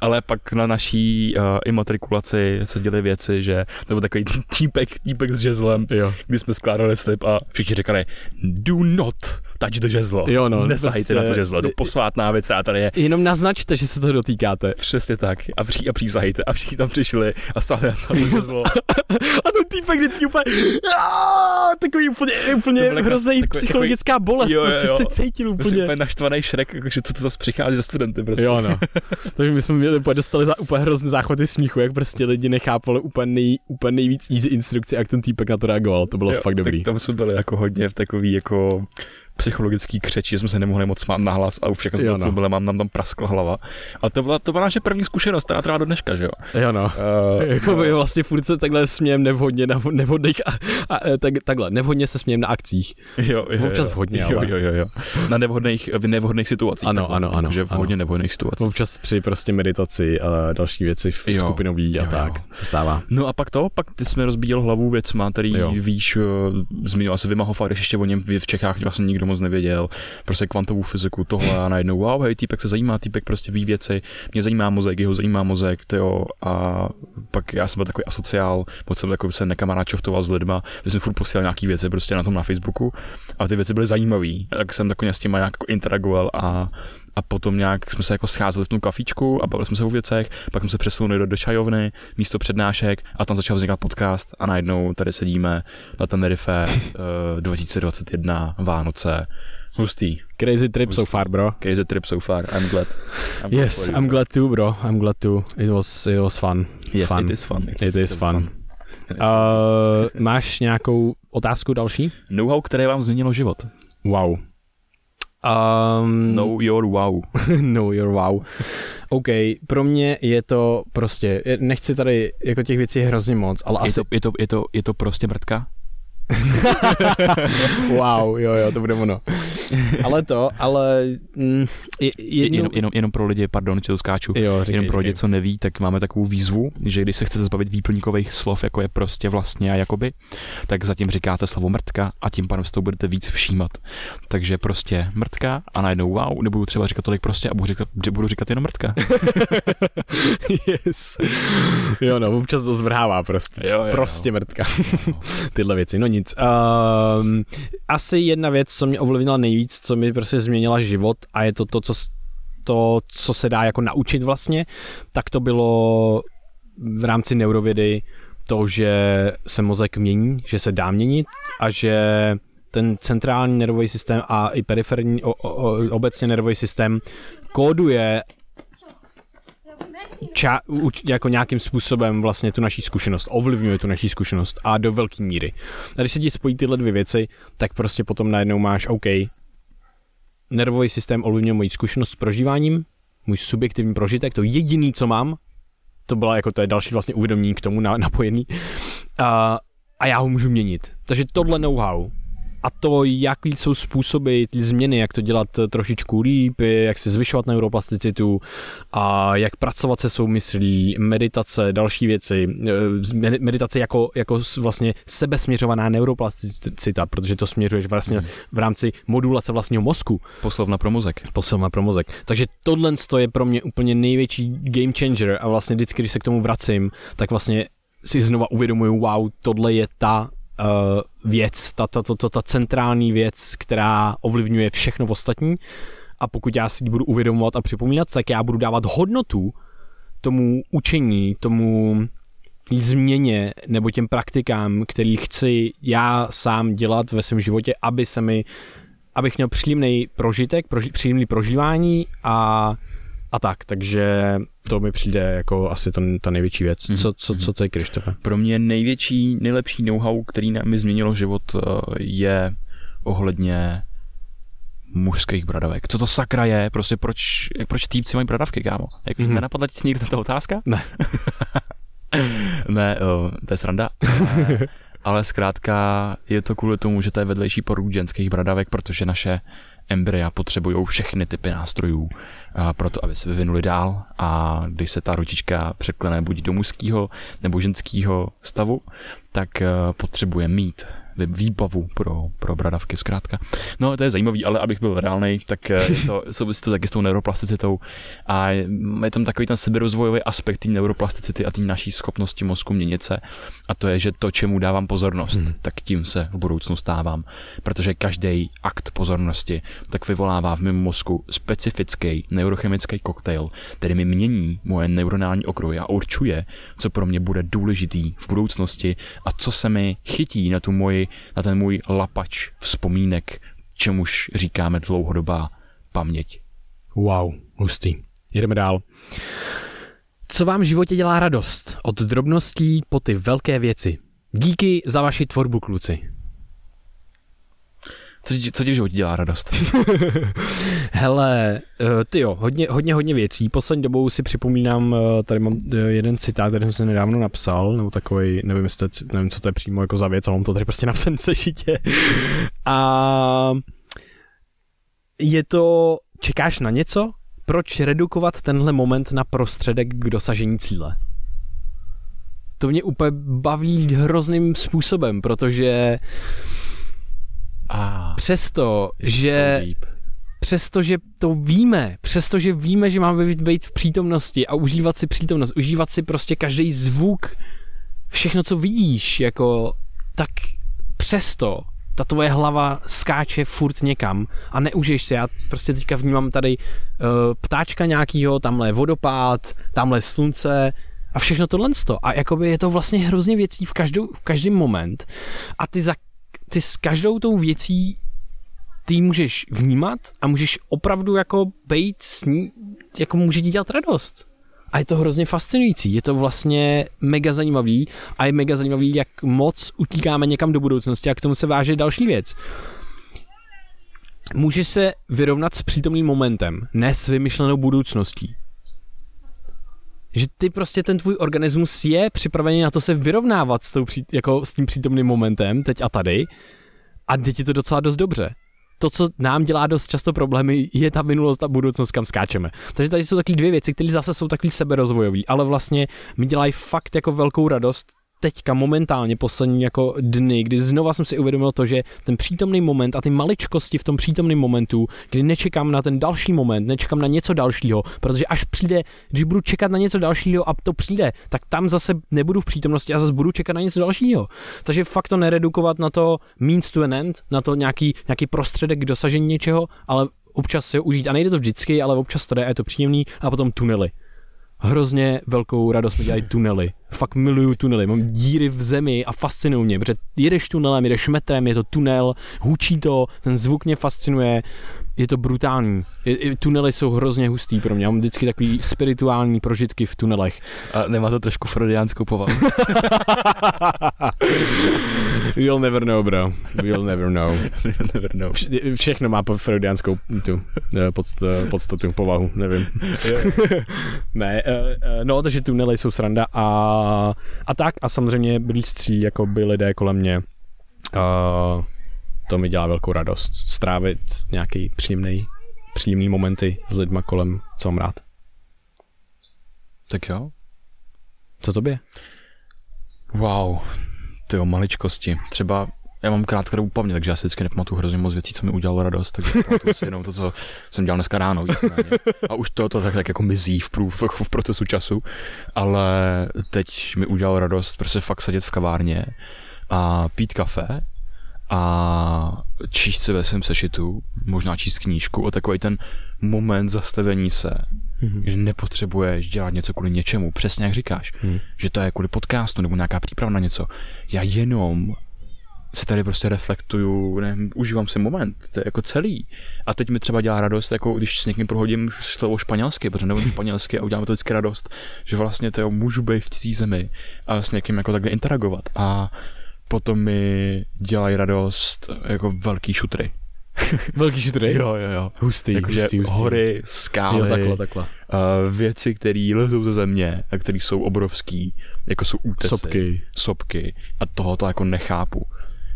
Ale pak na naší uh, imatrikulaci se děly věci, že nebo takový týpek, týpek s žezlem, jo. kdy jsme skládali slib a všichni říkali do not touch do žezlo. Jo, no. Nesahejte prostě, na to žezlo, to posvátná věc, a tady je. Jenom naznačte, že se to dotýkáte. Přesně tak. A, pří, a přísahejte. A všichni tam přišli a stále na to žezlo. a ten týpek vždycky úplně, takový úplně, úplně hrozný psychologická takový, bolest, jo, jo, prostě jo. se cítil úplně. Prostě úplně naštvaný šrek, jakože co to zase přichází za studenty. Prostě. Jo, no. Takže my jsme měli, dostali za úplně hrozný záchvaty smíchu, jak prostě lidi nechápali úplně, nej, úplně nejvíc easy instrukci, jak ten týpek na to reagoval. To bylo jo, fakt dobrý. Tak tam jsme byli jako hodně v takový jako psychologický křeč, že jsme se nemohli moc smát nahlas a už všechno jo, no. byli, mám nám tam praskla hlava. A to byla, to byla naše první zkušenost, která trvá do dneška, že jo? Jo, no. Uh, jako my vlastně furt se takhle smějem nevhodně na nevhodných, a, a, tak, takhle, nevhodně se smějem na akcích. Jo, jo, Občas vhodně, jo, ale. Jo, jo, jo. Na nevhodných, v nevhodných situacích. Ano, takhle, ano, ano. Že v hodně ano. nevhodných situacích. Občas při prostě meditaci a další věci v jo, skupinový a jo, tak jo. se stává. No a pak to, pak ty jsme rozbíjel hlavu věcma, který jo. víš, uh, zmínil asi Vima Hofa, když ještě o něm v Čechách vlastně nikdo moc nevěděl, prostě kvantovou fyziku, tohle a najednou, wow, hej, týpek se zajímá, týpek prostě ví věci, mě zajímá mozek, jeho zajímá mozek, tyjo, a pak já jsem byl takový asociál, moc jsem takový se nekamaráčovtoval s lidma, že jsem furt posílal nějaký věci prostě na tom na Facebooku. A ty věci byly zajímavé, tak jsem takový s těma nějak jako interagoval a a potom nějak jsme se jako scházeli v tom kafíčku a bavili jsme se o věcech, pak jsme se přesunuli do, do čajovny, místo přednášek a tam začal vznikat podcast a najednou tady sedíme na Tenerife uh, 2021 Vánoce. Hustý. Crazy trip Hustý. so far, bro. Crazy trip so far. I'm glad. I'm yes, glad I'm glad too, bro. I'm glad too. It was, it was fun. Yes, fun. it is fun. It, it is fun. fun. Uh, máš nějakou otázku další? Know-how, které vám změnilo život. Wow. Um, know your wow. know your wow. OK, pro mě je to prostě, nechci tady, jako těch věcí je hrozně moc, ale je asi... To, je, to, je, to, je to prostě mrtka? wow, jo, jo, to bude ono. Ale to, ale mm, jednou... jenom, jenom, jenom pro lidi, pardon, že to skáču, jo, říkej, jenom pro lidi, co neví, tak máme takovou výzvu, že když se chcete zbavit výplňkových slov, jako je prostě vlastně a jakoby, tak zatím říkáte slovo mrtka a tím pádem se to budete víc všímat. Takže prostě mrtka a najednou wow, nebudu třeba říkat tolik prostě a budu říkat, budu říkat jenom mrtka. yes. Jo, no, občas to zvrhává prostě. Jo, jo, prostě jo. mrtka. Tyhle věci, no nic. Um, asi jedna věc, co mě ovlivnila nejvíc, co mi prostě změnila život a je to to, co, to, co se dá jako naučit vlastně, tak to bylo v rámci neurovědy to, že se mozek mění, že se dá měnit a že ten centrální nervový systém a i periferní o, o, obecně nervový systém kóduje ča, jako nějakým způsobem vlastně tu naší zkušenost, ovlivňuje tu naší zkušenost a do velké míry. A když se ti spojí tyhle dvě věci, tak prostě potom najednou máš OK, nervový systém ovlivňuje moji zkušenost s prožíváním, můj subjektivní prožitek, to jediný, co mám, to bylo jako to je další vlastně uvědomění k tomu napojený, a, a já ho můžu měnit. Takže tohle know-how a to, jaký jsou způsoby ty změny, jak to dělat trošičku líp, jak si zvyšovat neuroplasticitu a jak pracovat se soumyslí, meditace, další věci. Eh, meditace jako, jako vlastně sebesměřovaná neuroplasticita, protože to směřuješ vlastně hmm. v rámci modulace vlastního mozku. Poslovna pro mozek. Poslovna pro mozek. Takže tohle je pro mě úplně největší game changer a vlastně vždycky, když se k tomu vracím, tak vlastně si znova uvědomuju, wow, tohle je ta věc, ta, ta, ta, ta centrální věc, která ovlivňuje všechno v ostatní. A pokud já si ji budu uvědomovat a připomínat, tak já budu dávat hodnotu tomu učení, tomu změně nebo těm praktikám, který chci já sám dělat ve svém životě, aby se mi, abych měl příjemný prožitek, proži, příjemný prožívání a a tak, takže to mi přijde jako asi to, ta největší věc. Mhm, co, co, co to je, Krištofe? Pro mě největší, nejlepší know-how, který mi změnilo život, eh, je ohledně mužských bradavek. Co to sakra je? Prostě proč, proč týpci mají bradavky, kámo? Jak mm-hmm. nenapadla ti někdy ta otázka? Ne. ne, o, to je sranda. ale zkrátka je to kvůli tomu, že to je vedlejší porůd ženských bradavek, protože naše embrya potřebují všechny typy nástrojů pro to, aby se vyvinuli dál. A když se ta ručička překlene buď do mužského nebo ženského stavu, tak eh, potřebuje mít výbavu pro, pro bradavky zkrátka. No to je zajímavý, ale abych byl reálný, tak eh, to, souvisí to taky s tou neuroplasticitou a je tam takový ten seberozvojový aspekt té neuroplasticity a té naší schopnosti mozku měnit se a to je, že to, čemu dávám pozornost, hmm. tak tím se v budoucnu stávám, protože každý akt pozornosti tak vyvolává v mém mozku specifický neurochemický koktejl, který mi mění moje neuronální okruhy a určuje, co pro mě bude důležitý v budoucnosti a co se mi chytí na tu moji na ten můj lapač vzpomínek, čemuž říkáme dlouhodobá paměť. Wow, hustý. Jdeme dál. Co vám v životě dělá radost? Od drobností po ty velké věci. Díky za vaši tvorbu, kluci. Co ti, co ti v životě dělá radost? Hele, uh, ty jo, hodně, hodně, hodně věcí. Poslední dobou si připomínám, uh, tady mám uh, jeden citát, který jsem si nedávno napsal, nebo takový, nevím, jestli to, nevím, co to je přímo jako za věc, ale mám to tady prostě napsat v sešitě. A je to, čekáš na něco? Proč redukovat tenhle moment na prostředek k dosažení cíle? To mě úplně baví hrozným způsobem, protože ah, přesto, že so přestože to víme, přestože víme, že máme být, být v přítomnosti a užívat si přítomnost, užívat si prostě každý zvuk, všechno, co vidíš, jako, tak přesto ta tvoje hlava skáče furt někam a neužiješ se. Já prostě teďka vnímám tady uh, ptáčka nějakýho, tamhle vodopád, tamhle slunce a všechno tohle. A jakoby je to vlastně hrozně věcí v, každou, v každý moment a ty, za, ty s každou tou věcí ty můžeš vnímat a můžeš opravdu jako být s ní, jako může ti dělat radost. A je to hrozně fascinující, je to vlastně mega zajímavý a je mega zajímavý, jak moc utíkáme někam do budoucnosti a k tomu se váže další věc. Můžeš se vyrovnat s přítomným momentem, ne s vymyšlenou budoucností. Že ty prostě ten tvůj organismus je připravený na to se vyrovnávat s, tou, jako s tím přítomným momentem, teď a tady, a jde ti to docela dost dobře to, co nám dělá dost často problémy, je ta minulost a budoucnost, kam skáčeme. Takže tady jsou takové dvě věci, které zase jsou takový seberozvojový, ale vlastně mi dělají fakt jako velkou radost teďka momentálně poslední jako dny, kdy znova jsem si uvědomil to, že ten přítomný moment a ty maličkosti v tom přítomném momentu, kdy nečekám na ten další moment, nečekám na něco dalšího, protože až přijde, když budu čekat na něco dalšího a to přijde, tak tam zase nebudu v přítomnosti a zase budu čekat na něco dalšího. Takže fakt to neredukovat na to means to an end, na to nějaký, nějaký prostředek k dosažení něčeho, ale občas se užít. A nejde to vždycky, ale občas to jde a je to příjemný a potom tunely hrozně velkou radost mi dělají tunely. Fakt miluju tunely. Mám díry v zemi a fascinují mě, protože jedeš tunelem, jedeš metrem, je to tunel, hučí to, ten zvuk mě fascinuje je to brutální. Je, tunely jsou hrozně hustý pro mě. Já mám vždycky takový spirituální prožitky v tunelech. A nemá to trošku freudiánskou povahu? We'll never know, bro. We'll never know. We'll never know. Vše, všechno má freudiánskou tu, eh, pod, eh, podstatu, povahu, nevím. ne, uh, no, takže tunely jsou sranda a, a tak a samozřejmě blízcí jako by lidé kolem mě uh, to mi dělá velkou radost. Strávit nějaký příjemný, příjemný momenty s lidma kolem, co mám rád. Tak jo. Co tobě? Wow, ty maličkosti. Třeba já mám krátkou paměť, takže já si vždycky nepamatuju hrozně moc věcí, co mi udělalo radost, takže pamatuju si jenom to, co jsem dělal dneska ráno víceméně. A už to, to tak, tak jako mizí v, prů, v, v, procesu času, ale teď mi udělalo radost prostě fakt sedět v kavárně a pít kafe a číst se ve svém sešitu, možná číst knížku a takový ten moment zastavení se, mm-hmm. že nepotřebuješ dělat něco kvůli něčemu, přesně jak říkáš, mm. že to je kvůli podcastu nebo nějaká příprava na něco. Já jenom se tady prostě reflektuju, ne, užívám si moment, to je jako celý. A teď mi třeba dělá radost, jako když s někým prohodím slovo španělsky, protože nevím španělsky a udělám to vždycky radost, že vlastně to můžu být v cizí zemi a s někým jako takhle interagovat. A potom mi dělají radost jako velký šutry. velký šutry? jo, jo, jo. Hustý, Jakože hustý, hustý. hory, skály, jo, takhle, takhle. Uh, věci, které lezou ze země a které jsou obrovský, jako jsou útesy, sopky. sopky a toho to jako nechápu.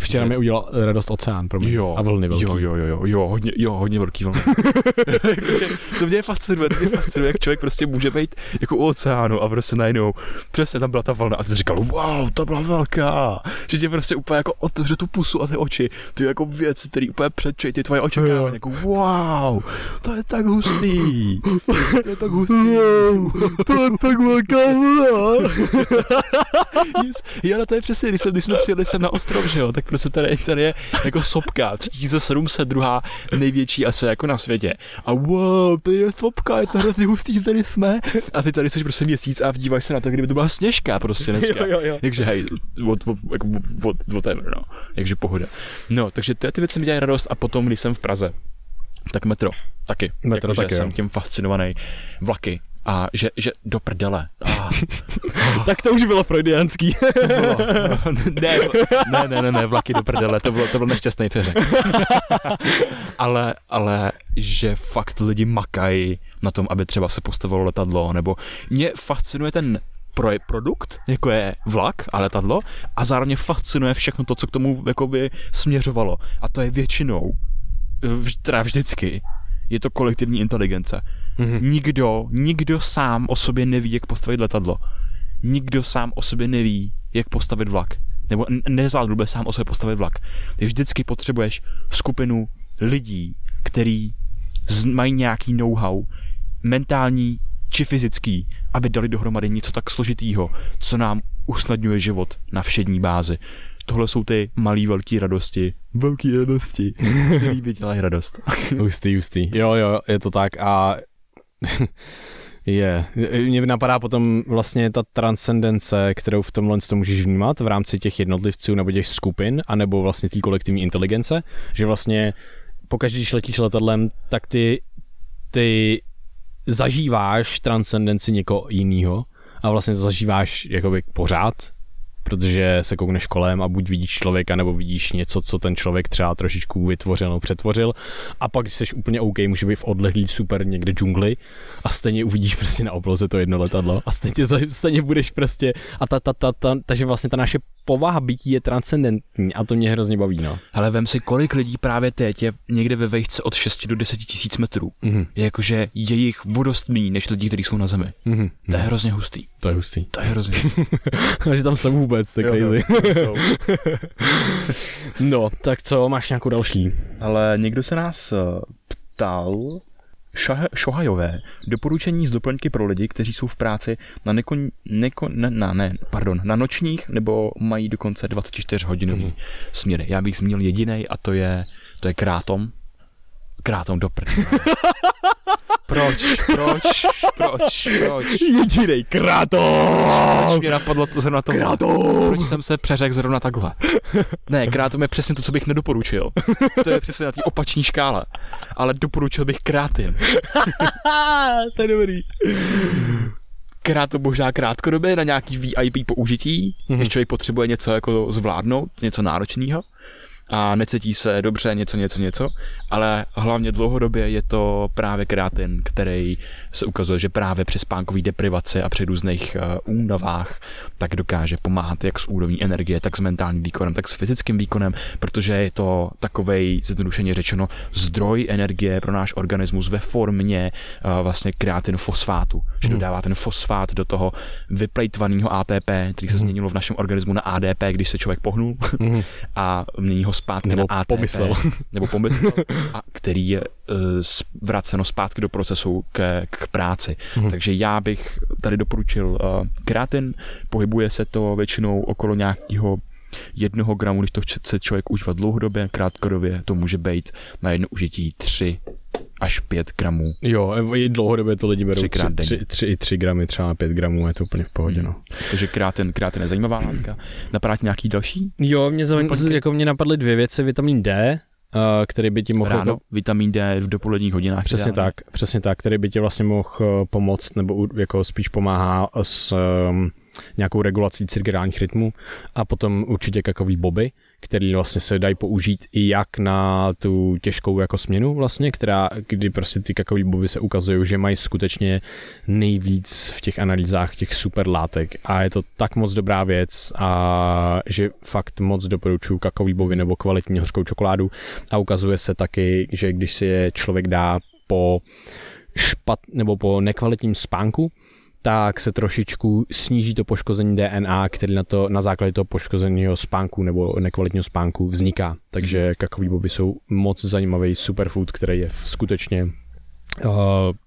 Včera že... mi udělal radost oceán pro mě. Jo, a vlny velký. Jo, jo, jo, jo, hodně, jo, hodně velký vlny. to mě fascinuje, to mě fascinuje, jak člověk prostě může být jako u oceánu a prostě najednou přesně tam byla ta vlna a ty říkal, wow, to byla velká. Že tě prostě úplně jako otevře tu pusu a ty oči, ty jako věci, které úplně předčej ty tvoje očekávání, jako wow, to je tak hustý. To je tak hustý. Wow, to je tak velká vlna. yes. Jo, to je přesně, když, jsem, když jsme přijeli sem na ostrov, že jo, tak prostě tady, tady je jako sopka, 3700, druhá největší asi jako na světě. A wow, to je sopka, je to hrozně hustý, že tady jsme. A ty tady jsi prostě měsíc a vdíváš se na to, kdyby to byla sněžka prostě dneska. Jo, jo, jo. Takže hej, what, what, what, whatever, no. Takže pohoda. No, takže ty, ty věci mi dělají radost a potom, když jsem v Praze, tak metro, taky. Metro jako, taky, jsem jo. tím fascinovaný. Vlaky, a že, že do prdele. Ah. tak to už bylo freudiánský. to bylo. Ne, ne, ne, ne, ne, vlaky do prdele, to bylo, to byl nešťastný přeřek. ale, ale že fakt lidi makají na tom, aby třeba se postavilo letadlo, nebo mě fascinuje ten pro produkt, jako je vlak a letadlo, a zároveň fascinuje všechno to, co k tomu jakoby směřovalo. A to je většinou, teda vždycky, je to kolektivní inteligence. Mm-hmm. Nikdo, nikdo sám o sobě neví, jak postavit letadlo. Nikdo sám o sobě neví, jak postavit vlak. nebo nezvládl by sám o sobě postavit vlak. Ty vždycky potřebuješ skupinu lidí, který mají nějaký know-how, mentální či fyzický, aby dali dohromady něco tak složitýho, co nám usnadňuje život na všední bázi. Tohle jsou ty malý velký radosti. Velký radosti, který by dělají radost. hustý, hustý. Jo, jo, je to tak a je. Mně napadá potom vlastně ta transcendence, kterou v tomhle to můžeš vnímat v rámci těch jednotlivců nebo těch skupin, anebo vlastně té kolektivní inteligence, že vlastně pokaždé, když letíš letadlem, tak ty, ty zažíváš transcendenci někoho jiného a vlastně to zažíváš jakoby pořád, protože se koukneš kolem a buď vidíš člověka, nebo vidíš něco, co ten člověk třeba trošičku vytvořil nebo přetvořil a pak jsi úplně OK, může být v odlehlý super někde džungli a stejně uvidíš prostě na obloze to jedno letadlo a stejně, stejně budeš prostě a ta, ta, ta, ta, takže vlastně ta naše povaha bytí je transcendentní a to mě hrozně baví, no. Ale vem si, kolik lidí právě teď je někde ve vejšce od 6 do 10 tisíc metrů. Mm-hmm. Je jakože jejich vodost méně než lidí, kteří jsou na zemi. Mm-hmm. To je hrozně hustý. To je hustý. To je hrozně A že tam jsou vůbec, to je crazy. Jo, no, tak co, máš nějakou další? Ale někdo se nás eh, ptal, Šohajové. Doporučení z doplňky pro lidi, kteří jsou v práci na, neko, neko, ne, na, ne, pardon, na nočních nebo mají dokonce 24 hodinový mm. směry. Já bych zmínil jediný a to je, to je krátom. Krátom do Proč? Proč? Proč? Proč? Jedinej krátom! Proč mě napadlo to zrovna to? Krátom! Proč jsem se přeřekl zrovna takhle? Ne, krátom je přesně to, co bych nedoporučil. To je přesně na té opační škále. Ale doporučil bych krátin. to je dobrý. Krátom možná krátkodobě na nějaký VIP použití, mm-hmm. když člověk potřebuje něco jako zvládnout, něco náročného a necítí se dobře, něco, něco, něco, ale hlavně dlouhodobě je to právě kreatin, který se ukazuje, že právě při spánkové deprivaci a při různých uh, únavách tak dokáže pomáhat jak s úrovní energie, tak s mentálním výkonem, tak s fyzickým výkonem, protože je to takovej, zjednodušeně řečeno, zdroj energie pro náš organismus ve formě uh, vlastně kreatin fosfátu, že hmm. dodává ten fosfát do toho vyplejtvaného ATP, který se hmm. změnilo v našem organismu na ADP, když se člověk pohnul hmm. a mění ho zpátky nebo na ATP, pomyslel. nebo pomyslel, a který je uh, vraceno zpátky do procesu k, k práci. Mm-hmm. Takže já bych tady doporučil uh, kreatin, pohybuje se to většinou okolo nějakého jednoho gramu, když to chce člověk užívat dlouhodobě, krátkodobě to může být na jedno užití 3 až 5 gramů. Jo, i dlouhodobě to lidi berou 3, 3, 3, 3 gramy, třeba 5 gramů, je to úplně v pohodě. Hmm. No. Takže kráten, kráten je zajímavá látka. Napadá nějaký další? Jo, mě, zaujím, jako mě napadly dvě věci, vitamin D, Uh, který by ti mohl... Ráno, jako, vitamin D v dopoledních hodinách. Přesně tak, přesně tak, který by ti vlastně mohl eh, pomoct, nebo jako spíš pomáhá s um, nějakou regulací cirkadiálních rytmů a potom určitě kakový boby, který vlastně se dají použít i jak na tu těžkou jako směnu vlastně, která, kdy prostě ty kakový boby se ukazují, že mají skutečně nejvíc v těch analýzách těch super látek. A je to tak moc dobrá věc a že fakt moc doporučuji kakový boby nebo kvalitní hořkou čokoládu. A ukazuje se taky, že když si je člověk dá po špat nebo po nekvalitním spánku, tak se trošičku sníží to poškození DNA, který na, to, na základě toho poškozeného spánku nebo nekvalitního spánku vzniká. Takže mhm. kakový boby jsou moc zajímavý superfood, který je skutečně uh,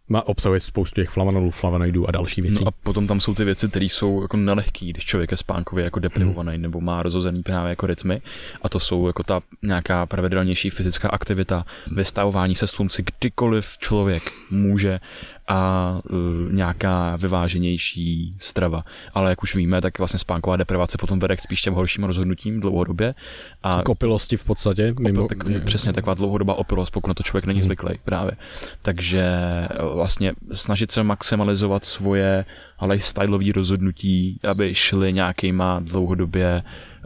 má obsahuje spoustu těch flavanolů, flavonoidů a další věcí. No a potom tam jsou ty věci, které jsou jako nelehký, když člověk je spánkově jako deprivovaný hmm. nebo má rozhozený právě jako rytmy. A to jsou jako ta nějaká pravidelnější fyzická aktivita, vystavování se slunci, kdykoliv člověk může a uh, nějaká vyváženější strava. Ale jak už víme, tak vlastně spánková deprivace potom vede k spíš těm horším rozhodnutím dlouhodobě. A kopilosti v podstatě. Mimo... tak, přesně taková dlouhodobá opilost, pokud na to člověk není hmm. zvyklý právě. Takže vlastně snažit se maximalizovat svoje lifestyleové rozhodnutí, aby šly nějakýma dlouhodobě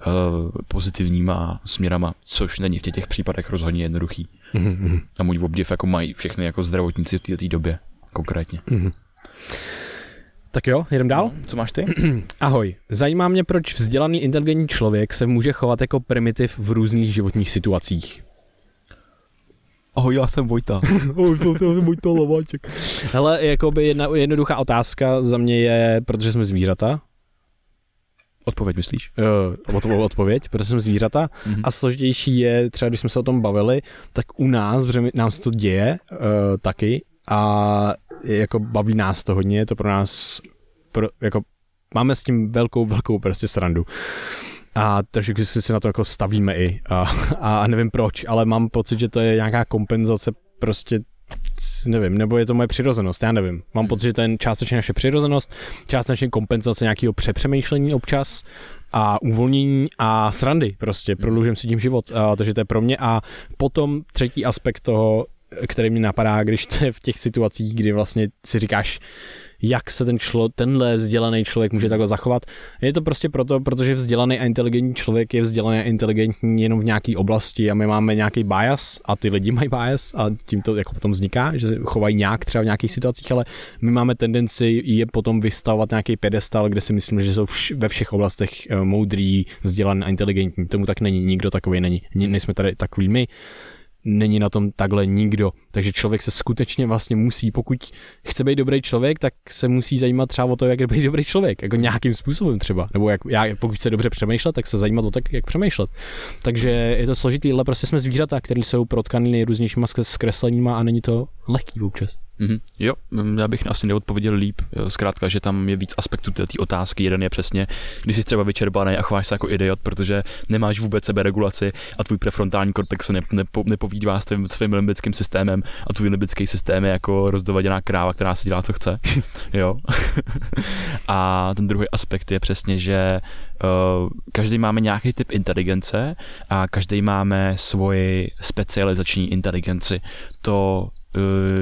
uh, pozitivníma směrama, což není v těch případech rozhodně jednoduchý. Mm-hmm. A můj obdiv jako mají všechny jako zdravotníci v této době konkrétně. Mm-hmm. Tak jo, jedem dál. No, co máš ty? Ahoj. Zajímá mě, proč vzdělaný inteligentní člověk se může chovat jako primitiv v různých životních situacích. Ahoj, já jsem Vojta. Ahoj, já jsem Vojta Laváček. Hele, jakoby jedna jednoduchá otázka za mě je, protože jsme zvířata. Odpověď, myslíš? Uh, odpověď, protože jsem zvířata. Mm-hmm. A složitější je, třeba když jsme se o tom bavili, tak u nás, protože nám se to děje uh, taky a jako baví nás to hodně, je to pro nás, pro, jako máme s tím velkou, velkou prostě srandu. A takže si, si na to jako stavíme i. A, a nevím proč, ale mám pocit, že to je nějaká kompenzace prostě nevím, nebo je to moje přirozenost, já nevím. Mám hmm. pocit, že to je částečně naše přirozenost, částečně kompenzace nějakého přepřemýšlení občas a uvolnění a srandy prostě, hmm. prodlužím si tím život, a, takže to je pro mě a potom třetí aspekt toho, který mi napadá, když to je v těch situacích, kdy vlastně si říkáš, jak se ten člo, tenhle vzdělaný člověk může takhle zachovat. Je to prostě proto, protože vzdělaný a inteligentní člověk je vzdělaný a inteligentní jenom v nějaké oblasti a my máme nějaký bias a ty lidi mají bias a tím to jako potom vzniká, že se chovají nějak třeba v nějakých situacích, ale my máme tendenci je potom vystavovat nějaký pedestal, kde si myslím, že jsou vš- ve všech oblastech uh, moudrý, vzdělaný a inteligentní. Tomu tak není, nikdo takový není. Nejsme tady takový my není na tom takhle nikdo. Takže člověk se skutečně vlastně musí, pokud chce být dobrý člověk, tak se musí zajímat třeba o to, jak je být dobrý člověk, jako nějakým způsobem třeba. Nebo jak, já, pokud chce dobře přemýšlet, tak se zajímat o to, jak přemýšlet. Takže je to složitý, ale prostě jsme zvířata, které jsou protkaný nejrůznějšíma zkresleníma a není to lehký občas. Mm-hmm. Jo, mm, já bych asi neodpověděl líp. Zkrátka, že tam je víc aspektů té otázky. Jeden je přesně, když jsi třeba vyčerpaný a chováš se jako idiot, protože nemáš vůbec seberegulaci a tvůj prefrontální kortex se nepo, nepovídá s tvým, svým limbickým systémem a tvůj limbický systém je jako rozdovaděná kráva, která si dělá, co chce. jo. a ten druhý aspekt je přesně, že uh, každý máme nějaký typ inteligence a každý máme svoji specializační inteligenci. To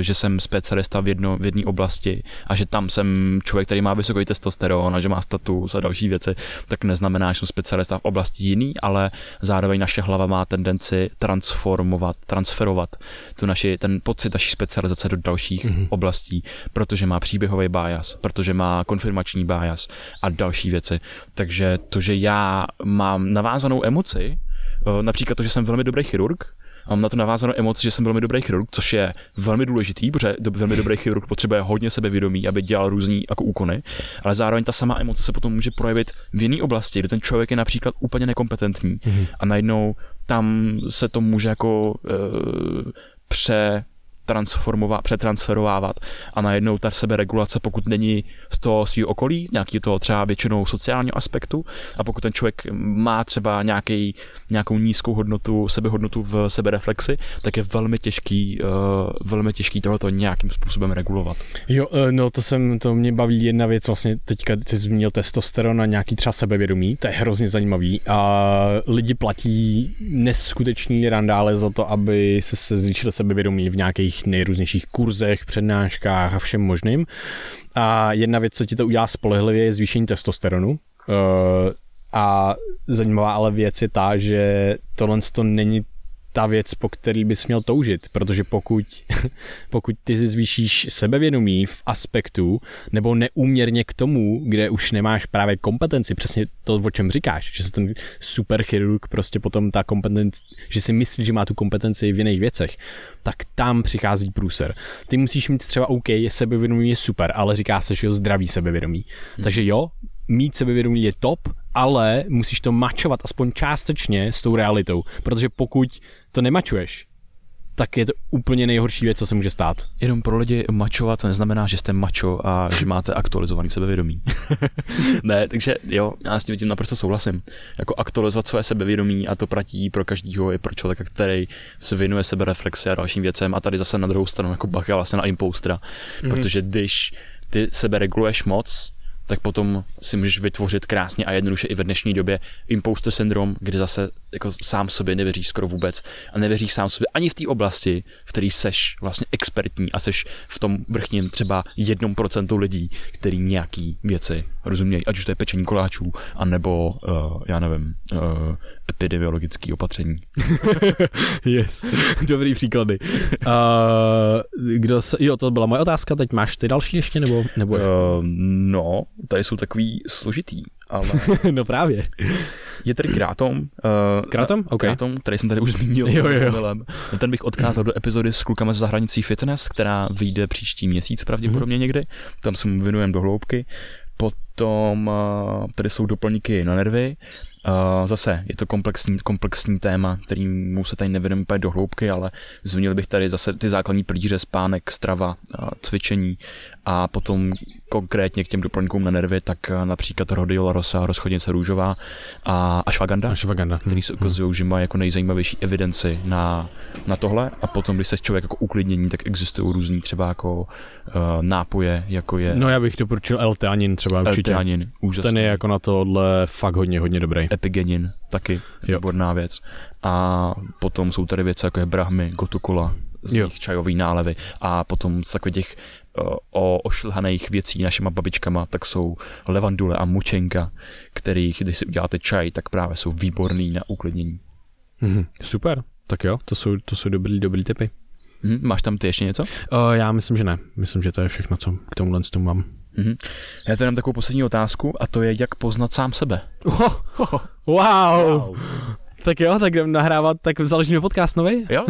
že jsem specialista v, jedno, v jedné oblasti a že tam jsem člověk, který má vysoký testosteron a že má status a další věci, tak neznamená, že jsem specialista v oblasti jiný, ale zároveň naše hlava má tendenci transformovat, transferovat tu naši, ten pocit naší specializace do dalších mm-hmm. oblastí, protože má příběhový bias, protože má konfirmační bias a další věci. Takže to, že já mám navázanou emoci, eh, například to, že jsem velmi dobrý chirurg, mám na to navázanou emoci, že jsem velmi dobrý chirurg, což je velmi důležitý, protože velmi dobrý chirurg potřebuje hodně sebevědomí, aby dělal různý jako úkony, ale zároveň ta sama emoce se potom může projevit v jiné oblasti, kde ten člověk je například úplně nekompetentní mm-hmm. a najednou tam se to může jako uh, pře transformovat, přetransferovávat a najednou ta seberegulace, pokud není z toho svého okolí, nějaký toho třeba většinou sociálního aspektu a pokud ten člověk má třeba nějaký, nějakou nízkou hodnotu, sebehodnotu v sebereflexi, tak je velmi těžký, uh, velmi těžký tohoto nějakým způsobem regulovat. Jo, uh, no to jsem, to mě baví jedna věc, vlastně teďka jsi zmínil testosteron a nějaký třeba sebevědomí, to je hrozně zajímavý a lidi platí neskutečný randále za to, aby se, se zvýšil sebevědomí v nějakých různých nejrůznějších kurzech, přednáškách a všem možným. A jedna věc, co ti to udělá spolehlivě, je zvýšení testosteronu. Uh, a zajímavá ale věc je ta, že tohle to není ta věc, po který bys měl toužit, protože pokud, pokud ty si zvýšíš sebevědomí v aspektu nebo neúměrně k tomu, kde už nemáš právě kompetenci, přesně to, o čem říkáš, že se ten super chirurg prostě potom ta kompetence, že si myslí, že má tu kompetenci v jiných věcech, tak tam přichází průser. Ty musíš mít třeba OK, je sebevědomí je super, ale říká se, že jo, zdravý sebevědomí. Hmm. Takže jo, mít sebevědomí je top, ale musíš to mačovat aspoň částečně s tou realitou, protože pokud to nemačuješ, tak je to úplně nejhorší věc, co se může stát. Jenom pro lidi mačovat neznamená, že jste mačo a že máte aktualizovaný sebevědomí. ne, takže jo, já s tím, tím naprosto souhlasím. Jako aktualizovat své sebevědomí a to platí pro každýho, i pro člověka, který se věnuje sebereflexi a dalším věcem a tady zase na druhou stranu jako bacha vlastně na impostra, mm-hmm. protože když ty sebe reguluješ moc, tak potom si můžeš vytvořit krásně a jednoduše i ve dnešní době imposter syndrom, kdy zase jako sám sobě nevěříš skoro vůbec a nevěříš sám sobě ani v té oblasti, v které seš vlastně expertní a seš v tom vrchním třeba jednom procentu lidí, který nějaký věci rozumějí, ať už to je pečení koláčů, anebo, uh, já nevím, uh, epidemiologický opatření. yes, dobrý příklady. Uh, kdo se, jo, to byla moje otázka, teď máš ty další ještě, nebo, nebo ještě? Uh, no, tady jsou takový složitý, ale... no právě. Je tady Krátom. Uh, Krátom? Okay. Krátom, který jsem tady už zmínil. Jo, jo, jo. Ten bych odkázal do epizody s klukama z zahranicí fitness, která vyjde příští měsíc pravděpodobně mm-hmm. někdy. Tam se mu věnujeme do hloubky Potom uh, tady jsou doplňky na nervy, Uh, zase je to komplexní, komplexní téma, kterým se tady nevedeme úplně do hloubky, ale zmínil bych tady zase ty základní pilíře, spánek, strava, uh, cvičení a potom konkrétně k těm doplňkům na nervy, tak uh, například Rhodiola rosa, rozchodnice růžová a ashwagandha, ashwagandha. který se ukazují, že má jako nejzajímavější evidenci na, na tohle a potom, když se člověk jako uklidnění, tak existují různý třeba jako uh, nápoje, jako je... No já bych doporučil L-teanin třeba určitě. L-teanin, úžasný. Ten je jako na tohle fakt hodně, hodně dobrý. Epigenin, taky jo. výborná věc. A potom jsou tady věci jako je brahmy, gotukula, z nich čajový nálevy a potom z takových těch o ošlhaných věcí našima babičkama, tak jsou levandule a mučenka, kterých, když si uděláte čaj, tak právě jsou výborný na uklidnění. Mm-hmm, super, tak jo, to jsou, to jsou dobrý, dobrý typy. Mm, máš tam ty ještě něco? Uh, já myslím, že ne. Myslím, že to je všechno, co k tomuhle tomu mám. Mm-hmm. Já tady mám takovou poslední otázku a to je, jak poznat sám sebe. Oh, oh, wow. wow. Tak jo, tak jdem nahrávat, tak založíme podcast nový? Jo.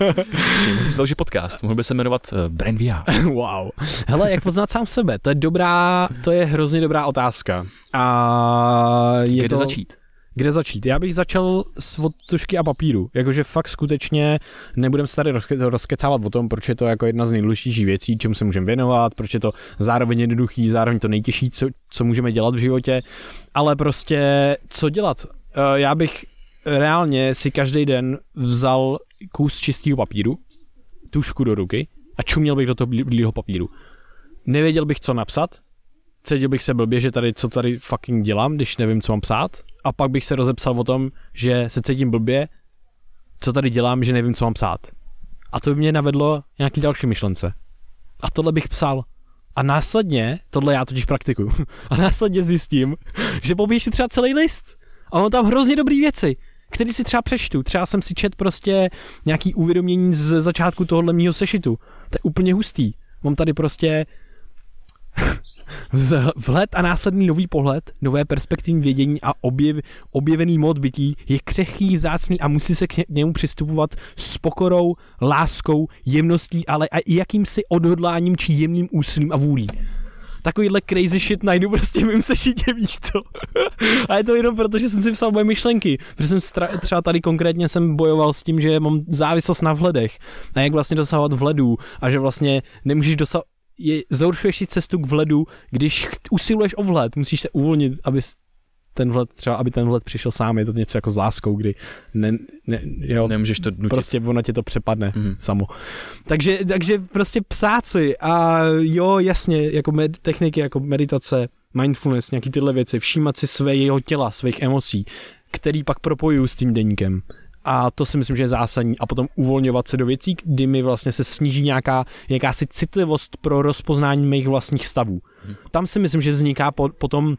Založit podcast, mohl by se jmenovat uh, Brain VR. wow. Hele, jak poznat sám sebe? To je dobrá, to je hrozně dobrá otázka. A je Kde to... začít? Kde začít? Já bych začal s tušky a papíru. Jakože fakt skutečně nebudem se tady rozke- rozkecávat o tom, proč je to jako jedna z nejdůležitějších věcí, čemu se můžeme věnovat, proč je to zároveň jednoduchý, zároveň to nejtěžší, co, co můžeme dělat v životě, ale prostě co dělat? Eh, já bych reálně si každý den vzal kus čistého papíru, tušku do ruky a čuměl bych do toho bílého papíru. Nevěděl bych, co napsat, cítil bych se blbě, že tady, co tady fucking dělám, když nevím, co mám psát, a pak bych se rozepsal o tom, že se cítím blbě, co tady dělám, že nevím, co mám psát. A to by mě navedlo nějaký další myšlence. A tohle bych psal. A následně, tohle já totiž praktikuju, a následně zjistím, že poběží třeba celý list. A mám tam hrozně dobrý věci, které si třeba přečtu. Třeba jsem si čet prostě nějaký uvědomění z začátku tohohle mýho sešitu. To je úplně hustý. Mám tady prostě Vhled a následný nový pohled, nové perspektivní vědění a objev, objevený mod bytí je křehký, vzácný a musí se k němu přistupovat s pokorou, láskou, jemností, ale i jakýmsi odhodláním či jemným úsilím a vůlí takovýhle crazy shit najdu prostě mým sešitě, víš co. a je to jenom proto, že jsem si psal moje myšlenky, protože jsem stra- třeba tady konkrétně jsem bojoval s tím, že mám závislost na vhledech a jak vlastně dosahovat vhledů a že vlastně nemůžeš dosahovat je, zhoršuješ si cestu k vledu, když usiluješ o vhled, musíš se uvolnit, aby ten vhled, třeba aby ten vhled přišel sám, je to něco jako s láskou, kdy ne, ne, jo, nemůžeš to nutit. Prostě ono tě to přepadne mm. samo. Takže, takže prostě psáci a jo, jasně, jako med, techniky jako meditace, mindfulness, nějaký tyhle věci, všímat si svého těla, svých emocí, který pak propojuju s tím deníkem. A to si myslím, že je zásadní. A potom uvolňovat se do věcí, kdy mi vlastně se sníží nějaká jakási citlivost pro rozpoznání mých vlastních stavů. Hmm. Tam si myslím, že vzniká po, potom,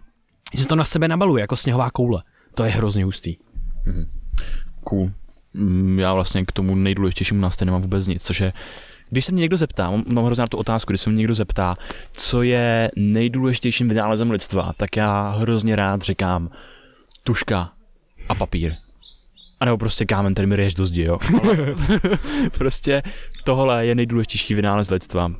že se to na sebe nabaluje jako sněhová koule. To je hrozně hustý. Hmm. Cool. Mm, já vlastně k tomu nejdůležitějšímu nástroj nemám vůbec nic, což je když se mě někdo zeptá, mám hrozně na tu otázku, když se mě někdo zeptá, co je nejdůležitějším vynálezem lidstva, tak já hrozně rád říkám tuška a papír. A nebo prostě kámen, který mi reješ do zdi, jo. Prostě tohle je nejdůležitější vynález lidstva.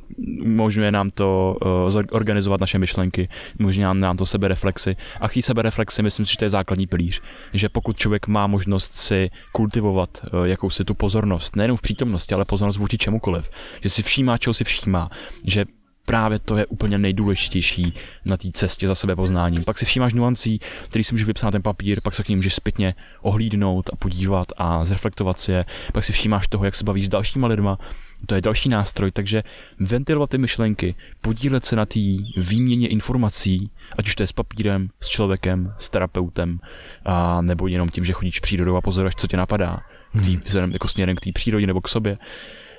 Umožňuje nám to uh, organizovat naše myšlenky, umožňuje nám to sebereflexy. A chý sebereflexy, myslím si, že to je základní pilíř. Že pokud člověk má možnost si kultivovat uh, jakousi tu pozornost, nejenom v přítomnosti, ale pozornost vůči čemukoliv, že si všímá, čeho si všímá, že právě to je úplně nejdůležitější na té cestě za sebe poznáním. Pak si všímáš nuancí, který si můžeš vypsat na ten papír, pak se k ním můžeš zpětně ohlídnout a podívat a zreflektovat si je. Pak si všímáš toho, jak se bavíš s dalšíma lidma, to je další nástroj, takže ventilovat ty myšlenky, podílet se na té výměně informací, ať už to je s papírem, s člověkem, s terapeutem, a nebo jenom tím, že chodíš přírodou a pozoruješ, co tě napadá, tý, hmm. jako směrem k té přírodě nebo k sobě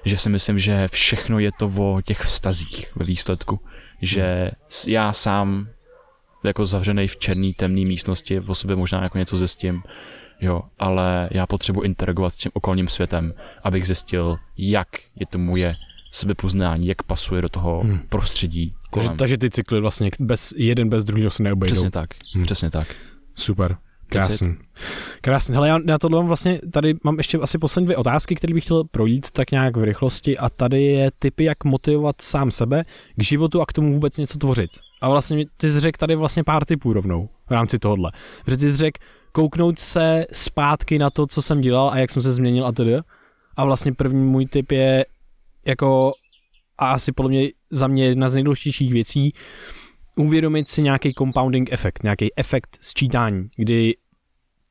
že si myslím, že všechno je to o těch vztazích ve výsledku. Že já sám jako zavřený v černý, temné místnosti, o sobě možná jako něco zjistím, jo, ale já potřebuji interagovat s tím okolním světem, abych zjistil, jak je to moje sebepoznání, jak pasuje do toho hmm. prostředí. Takže, takže ty cykly vlastně bez, jeden bez druhého se neobejdou. Přesně tak, hmm. přesně tak. Super. Krásný. Krásný. Hele, já, já tohle mám vlastně, tady mám ještě asi poslední dvě otázky, které bych chtěl projít tak nějak v rychlosti a tady je typy, jak motivovat sám sebe k životu a k tomu vůbec něco tvořit. A vlastně ty jsi řekl tady vlastně pár typů rovnou v rámci tohohle. Protože ty jsi řekl kouknout se zpátky na to, co jsem dělal a jak jsem se změnil a tedy. A vlastně první můj tip je jako a asi podle mě za mě jedna z nejdůležitějších věcí uvědomit si nějaký compounding efekt, nějaký efekt sčítání, kdy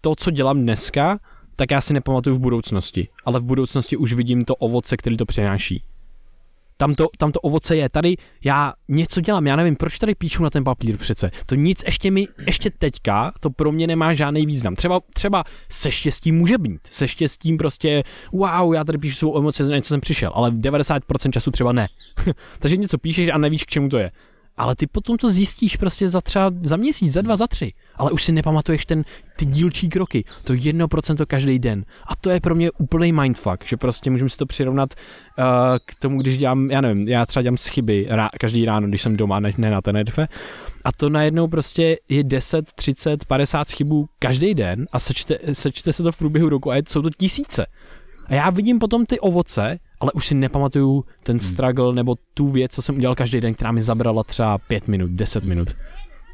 to, co dělám dneska, tak já si nepamatuju v budoucnosti, ale v budoucnosti už vidím to ovoce, který to přináší. Tam to, tam to ovoce je. Tady já něco dělám, já nevím, proč tady píšu na ten papír přece. To nic ještě mi, ještě teďka, to pro mě nemá žádný význam. Třeba, třeba se štěstím může být. Se štěstím prostě, wow, já tady píšu svou emoce, za něco jsem přišel, ale 90% času třeba ne. Takže něco píšeš a nevíš, k čemu to je ale ty potom to zjistíš prostě za třeba za měsíc, za dva, za tři, ale už si nepamatuješ ten, ty dílčí kroky, to jedno procento každý den. A to je pro mě úplný mindfuck, že prostě můžeme si to přirovnat uh, k tomu, když dělám, já nevím, já třeba dělám chyby rá, každý ráno, když jsem doma, ne, ne na Tenerife, a to najednou prostě je 10, 30, 50 chybů každý den a sečte, sečte se to v průběhu roku a je, jsou to tisíce. A já vidím potom ty ovoce, ale už si nepamatuju ten hmm. struggle nebo tu věc, co jsem udělal každý den, která mi zabrala třeba 5 minut, 10 minut.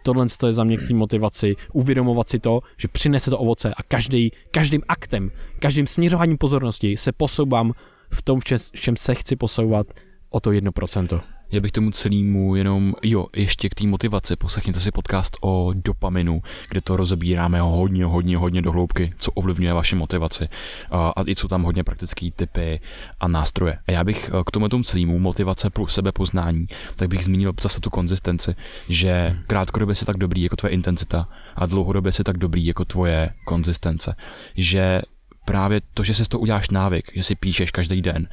Tohle je za mě k té motivaci, uvědomovat si to, že přinese to ovoce a každý, každým aktem, každým směřováním pozornosti se posouvám v tom, v čem se chci posouvat o to 1%. Já bych tomu celému jenom, jo, ještě k té motivaci, poslechněte si podcast o dopaminu, kde to rozebíráme hodně, hodně, hodně do hloubky, co ovlivňuje vaši motivaci a, a i jsou tam hodně praktické typy a nástroje. A já bych eh, k tomu tomu celému motivace plus sebepoznání, tak bych zmínil zase tu konzistenci, že krátkodobě si tak dobrý jako tvoje intenzita a dlouhodobě si tak dobrý jako tvoje konzistence. Že právě to, že si to uděláš návyk, že si píšeš každý den,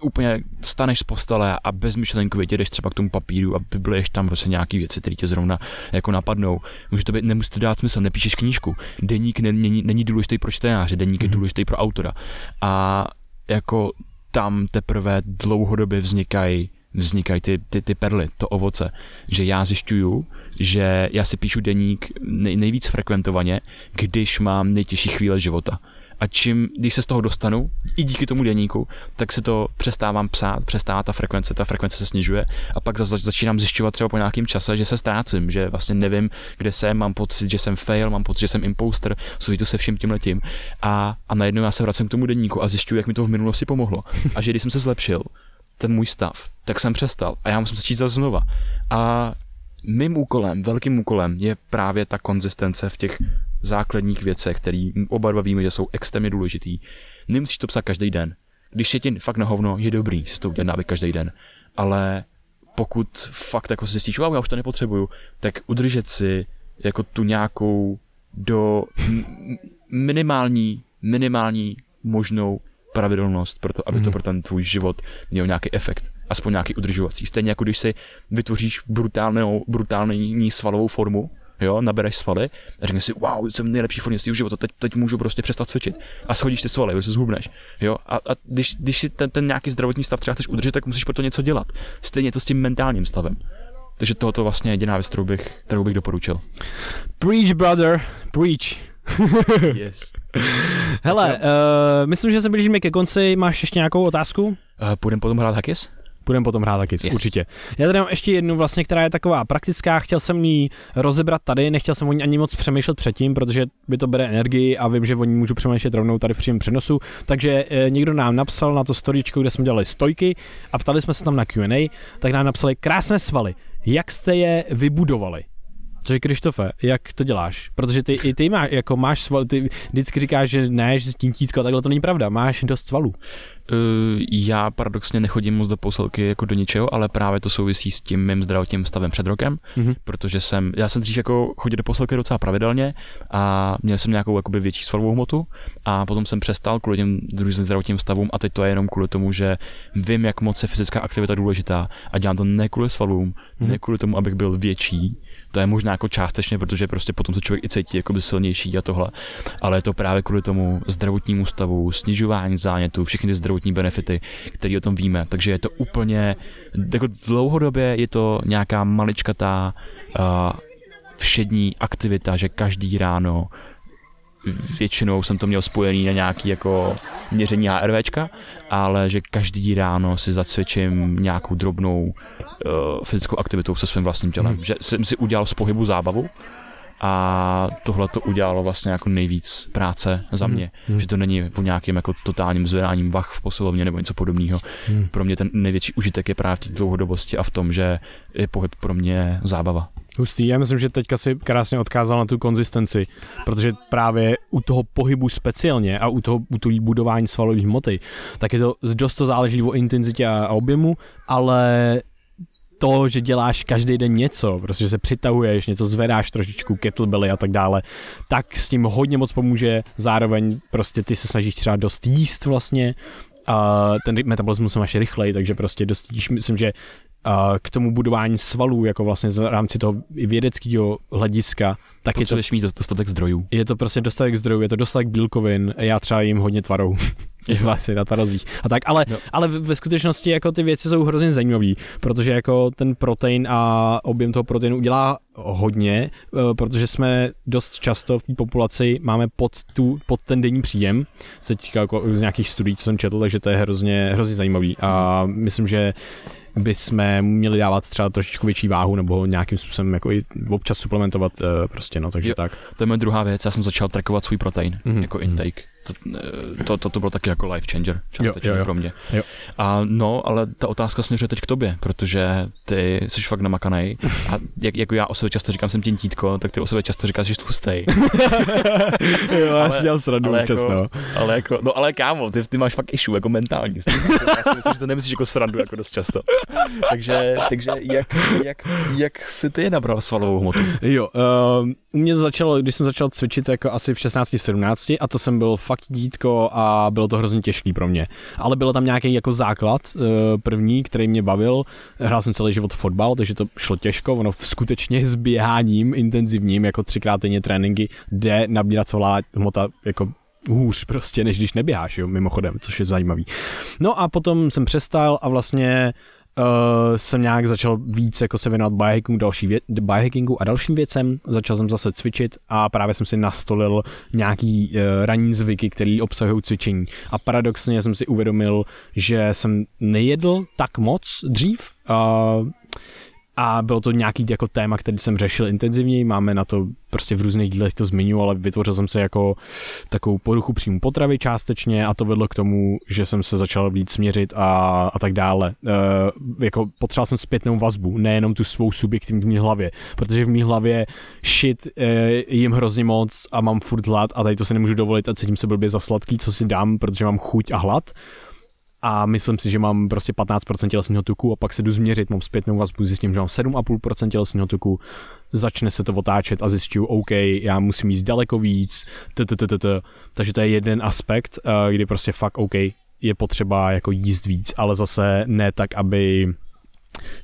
úplně staneš z postele a bezmyšlenkově jdeš třeba k tomu papíru a vybleješ tam prostě nějaký věci, které tě zrovna jako napadnou. Může to být, nemusí to dát smysl, nepíšeš knížku. Deník není, není důležitý pro čtenáře, deník mm-hmm. je mhm. důležitý pro autora. A jako tam teprve dlouhodobě vznikají vznikají ty, ty, ty perly, to ovoce, že já zjišťuju, že já si píšu deník nej, nejvíc frekventovaně, když mám nejtěžší chvíle života a čím, když se z toho dostanu, i díky tomu deníku, tak se to přestávám psát, přestává ta frekvence, ta frekvence se snižuje. A pak za, začínám zjišťovat třeba po nějakém čase, že se ztrácím, že vlastně nevím, kde jsem, mám pocit, že jsem fail, mám pocit, že jsem imposter, souvisí to se vším tím letím. A, a najednou já se vracím k tomu deníku a zjišťuju, jak mi to v minulosti pomohlo. A že když jsem se zlepšil, ten můj stav, tak jsem přestal a já musím začít zase znova. A mým úkolem, velkým úkolem je právě ta konzistence v těch základních věcech, které oba dva víme, že jsou extrémně důležitý. Nemusíš to psát každý den. Když je ti fakt na hovno, je dobrý si to udělat návyk každý den. Ale pokud fakt jako zjistíš, wow, já už to nepotřebuju, tak udržet si jako tu nějakou do minimální, minimální možnou pravidelnost pro to, aby to mhm. pro ten tvůj život měl nějaký efekt, aspoň nějaký udržovací. Stejně jako když si vytvoříš brutálnou, brutální svalovou formu, jo, nabereš svaly a řekneš si, wow, jsem v nejlepší formě svého života, teď, teď můžu prostě přestat cvičit. A schodíš ty svaly, protože se zhubneš. Jo, a, a když, když si ten, ten nějaký zdravotní stav třeba chceš udržet, tak musíš pro to něco dělat. Stejně to s tím mentálním stavem. Takže tohoto vlastně jediná věc, kterou bych, kterou bych doporučil. Preach, brother, preach. yes. Hele, uh, myslím, že se blížíme ke konci. Máš ještě nějakou otázku? Uh, půjdeme potom hrát Hakis? Budeme potom hrát taky, yes. určitě. Já tady mám ještě jednu vlastně, která je taková praktická, chtěl jsem ji rozebrat tady, nechtěl jsem o ní ani moc přemýšlet předtím, protože by to bere energii a vím, že o ní můžu přemýšlet rovnou tady v přímém přenosu. Takže e, někdo nám napsal na to storičko, kde jsme dělali stojky a ptali jsme se tam na Q&A, tak nám napsali krásné svaly. Jak jste je vybudovali? Cože Krištofe, jak to děláš? Protože ty, i ty má, jako máš sval, ty vždycky říkáš, že ne, že títítko, takhle to není pravda, máš dost svalů. Uh, já paradoxně nechodím moc do posilky jako do ničeho, ale právě to souvisí s tím mým zdravotním stavem před rokem, mm-hmm. protože jsem, já jsem dřív jako chodil do posilky docela pravidelně a měl jsem nějakou jakoby větší svalovou hmotu a potom jsem přestal kvůli těm různým zdravotním stavům a teď to je jenom kvůli tomu, že vím, jak moc je fyzická aktivita důležitá a dělám to ne kvůli svalům, mm-hmm. ne kvůli tomu, abych byl větší, to je možná jako částečně, protože prostě potom se člověk i cítí jako by silnější a tohle, ale je to právě kvůli tomu zdravotnímu stavu, snižování zánětu, všechny ty zdravotní benefity, které o tom víme. Takže je to úplně, jako dlouhodobě je to nějaká maličkatá uh, všední aktivita, že každý ráno většinou jsem to měl spojený na nějaký jako měření HRVčka, ale že každý ráno si zacvičím nějakou drobnou uh, fyzickou aktivitou se svým vlastním tělem. Hmm. Že jsem si udělal z pohybu zábavu, a tohle to udělalo vlastně jako nejvíc práce za hmm. mě, hmm. že to není o nějakým jako totálním zvedáním vach v posilovně nebo něco podobného. Hmm. Pro mě ten největší užitek je právě v té dlouhodobosti a v tom, že je pohyb pro mě zábava. Hustý, já myslím, že teďka si krásně odkázal na tu konzistenci, protože právě u toho pohybu speciálně a u toho, u toho budování svalových hmoty, tak je to dost to záleží o intenzitě a objemu, ale to, že děláš každý den něco, prostě se přitahuješ, něco zvedáš trošičku, kettlebelly a tak dále, tak s tím hodně moc pomůže, zároveň prostě ty se snažíš třeba dost jíst vlastně, a ten metabolismus máš rychlej, takže prostě dost jíš, myslím, že k tomu budování svalů, jako vlastně v rámci toho vědeckého hlediska, tak je to, mít dostatek zdrojů. Je to prostě dostatek zdrojů, je to dostatek bílkovin, já třeba jim hodně tvarou. je vlastně na tarozích. A tak, ale, no. ale ve skutečnosti jako ty věci jsou hrozně zajímavé, protože jako ten protein a objem toho proteinu udělá hodně, eh, protože jsme dost často v té populaci máme pod, tu, pod ten denní příjem, se týká jako z nějakých studií, co jsem četl, takže to je hrozně, hrozně zajímavý a myslím, že bychom měli dávat třeba trošičku větší váhu nebo nějakým způsobem jako i občas suplementovat uh, prostě, no, takže jo, tak. To je moje druhá věc, já jsem začal trackovat svůj protein mm-hmm. jako intake to, to, to, to bylo taky jako life changer částečně jo, jo, jo. pro mě. Jo. A no, ale ta otázka směřuje teď k tobě, protože ty jsi fakt namakanej a jak, jako já o sobě často říkám, jsem tintítko, tak ty o sobě často říkáš, že jsi tlustej. jo, já si dělám srandu ale jako, no. Ale jako, no ale kámo, ty, ty máš fakt issue, jako mentální. já si myslím, že to nemyslíš jako srandu jako dost často. takže, takže jak, jak, jak si ty nabral svalovou hmotu? Jo, uh, u mě to začalo, když jsem začal cvičit jako asi v 16, v 17 a to jsem byl fakt dítko a bylo to hrozně těžký pro mě. Ale byl tam nějaký jako základ eh, první, který mě bavil. Hrál jsem celý život fotbal, takže to šlo těžko. Ono skutečně s běháním intenzivním, jako třikrát denně tréninky, jde nabírat celá hmota jako hůř prostě, než když neběháš, jo, mimochodem, což je zajímavý. No a potom jsem přestal a vlastně uh, jsem nějak začal víc jako se věnovat biohackingu, další vě- biohackingu a dalším věcem. Začal jsem zase cvičit a právě jsem si nastolil nějaký uh, ranní zvyky, které obsahují cvičení. A paradoxně jsem si uvědomil, že jsem nejedl tak moc dřív. Uh, a bylo to nějaký jako téma, který jsem řešil intenzivněji, máme na to prostě v různých dílech to zmiňu, ale vytvořil jsem se jako takovou poruchu příjmu potravy částečně a to vedlo k tomu, že jsem se začal víc směřit a, a tak dále. E, jako potřeboval jsem zpětnou vazbu, nejenom tu svou subjektivní hlavě, protože v mý hlavě shit e, jim hrozně moc a mám furt hlad a tady to si nemůžu dovolit a cítím se blbě za sladký, co si dám, protože mám chuť a hlad a myslím si, že mám prostě 15% tělesného tuku a pak se jdu změřit, mám zpětnou vazbu, zjistím, že mám 7,5% tělesného tuku, začne se to otáčet a zjišťuju, OK, já musím jíst daleko víc, takže to je jeden aspekt, eh, kdy prostě fakt OK, je potřeba jako jíst víc, ale zase ne tak, aby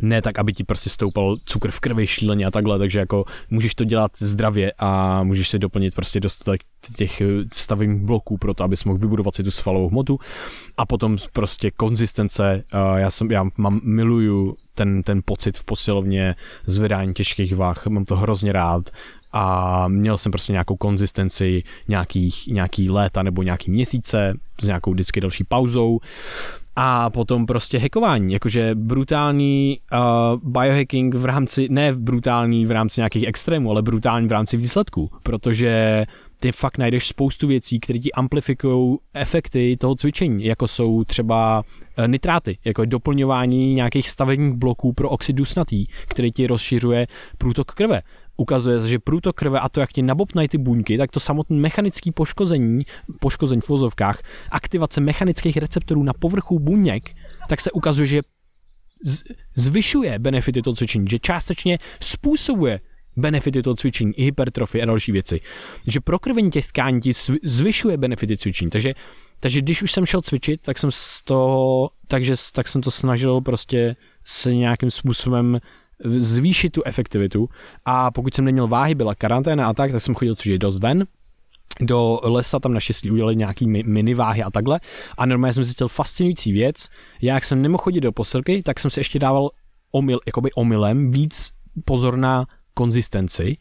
ne tak, aby ti prostě stoupal cukr v krvi šíleně a takhle, takže jako můžeš to dělat zdravě a můžeš si doplnit prostě dostatek těch stavebních bloků pro to, abys mohl vybudovat si tu svalovou hmotu. A potom prostě konzistence, já jsem, já mám, miluju ten, ten pocit v posilovně zvedání těžkých váh, mám to hrozně rád a měl jsem prostě nějakou konzistenci nějakých, nějaký léta nebo nějaký měsíce s nějakou vždycky další pauzou a potom prostě hackování, jakože brutální uh, biohacking v rámci, ne brutální v rámci nějakých extrémů, ale brutální v rámci výsledků, protože ty fakt najdeš spoustu věcí, které ti amplifikují efekty toho cvičení, jako jsou třeba uh, nitráty, jako je doplňování nějakých stavebních bloků pro oxid dusnatý, který ti rozšiřuje průtok krve. Ukazuje se, že průtok krve a to, jak ti nabopnají ty buňky, tak to samotné mechanické poškození, poškození v vozovkách, aktivace mechanických receptorů na povrchu buněk, tak se ukazuje, že zvyšuje benefity toho cvičení, že částečně způsobuje benefity toho cvičení, i hypertrofie a další věci. Že prokrvení těch tkání ti zvyšuje benefity cvičení. Takže, takže když už jsem šel cvičit, tak jsem to, takže, tak jsem to snažil prostě s nějakým způsobem zvýšit tu efektivitu a pokud jsem neměl váhy, byla karanténa a tak, tak jsem chodil cvičit dost ven, do lesa tam naštěstí udělali nějaký mini váhy a takhle a normálně jsem zjistil fascinující věc, já jak jsem nemohl chodit do posilky, tak jsem si ještě dával omyl, jakoby omylem víc pozor na konzistenci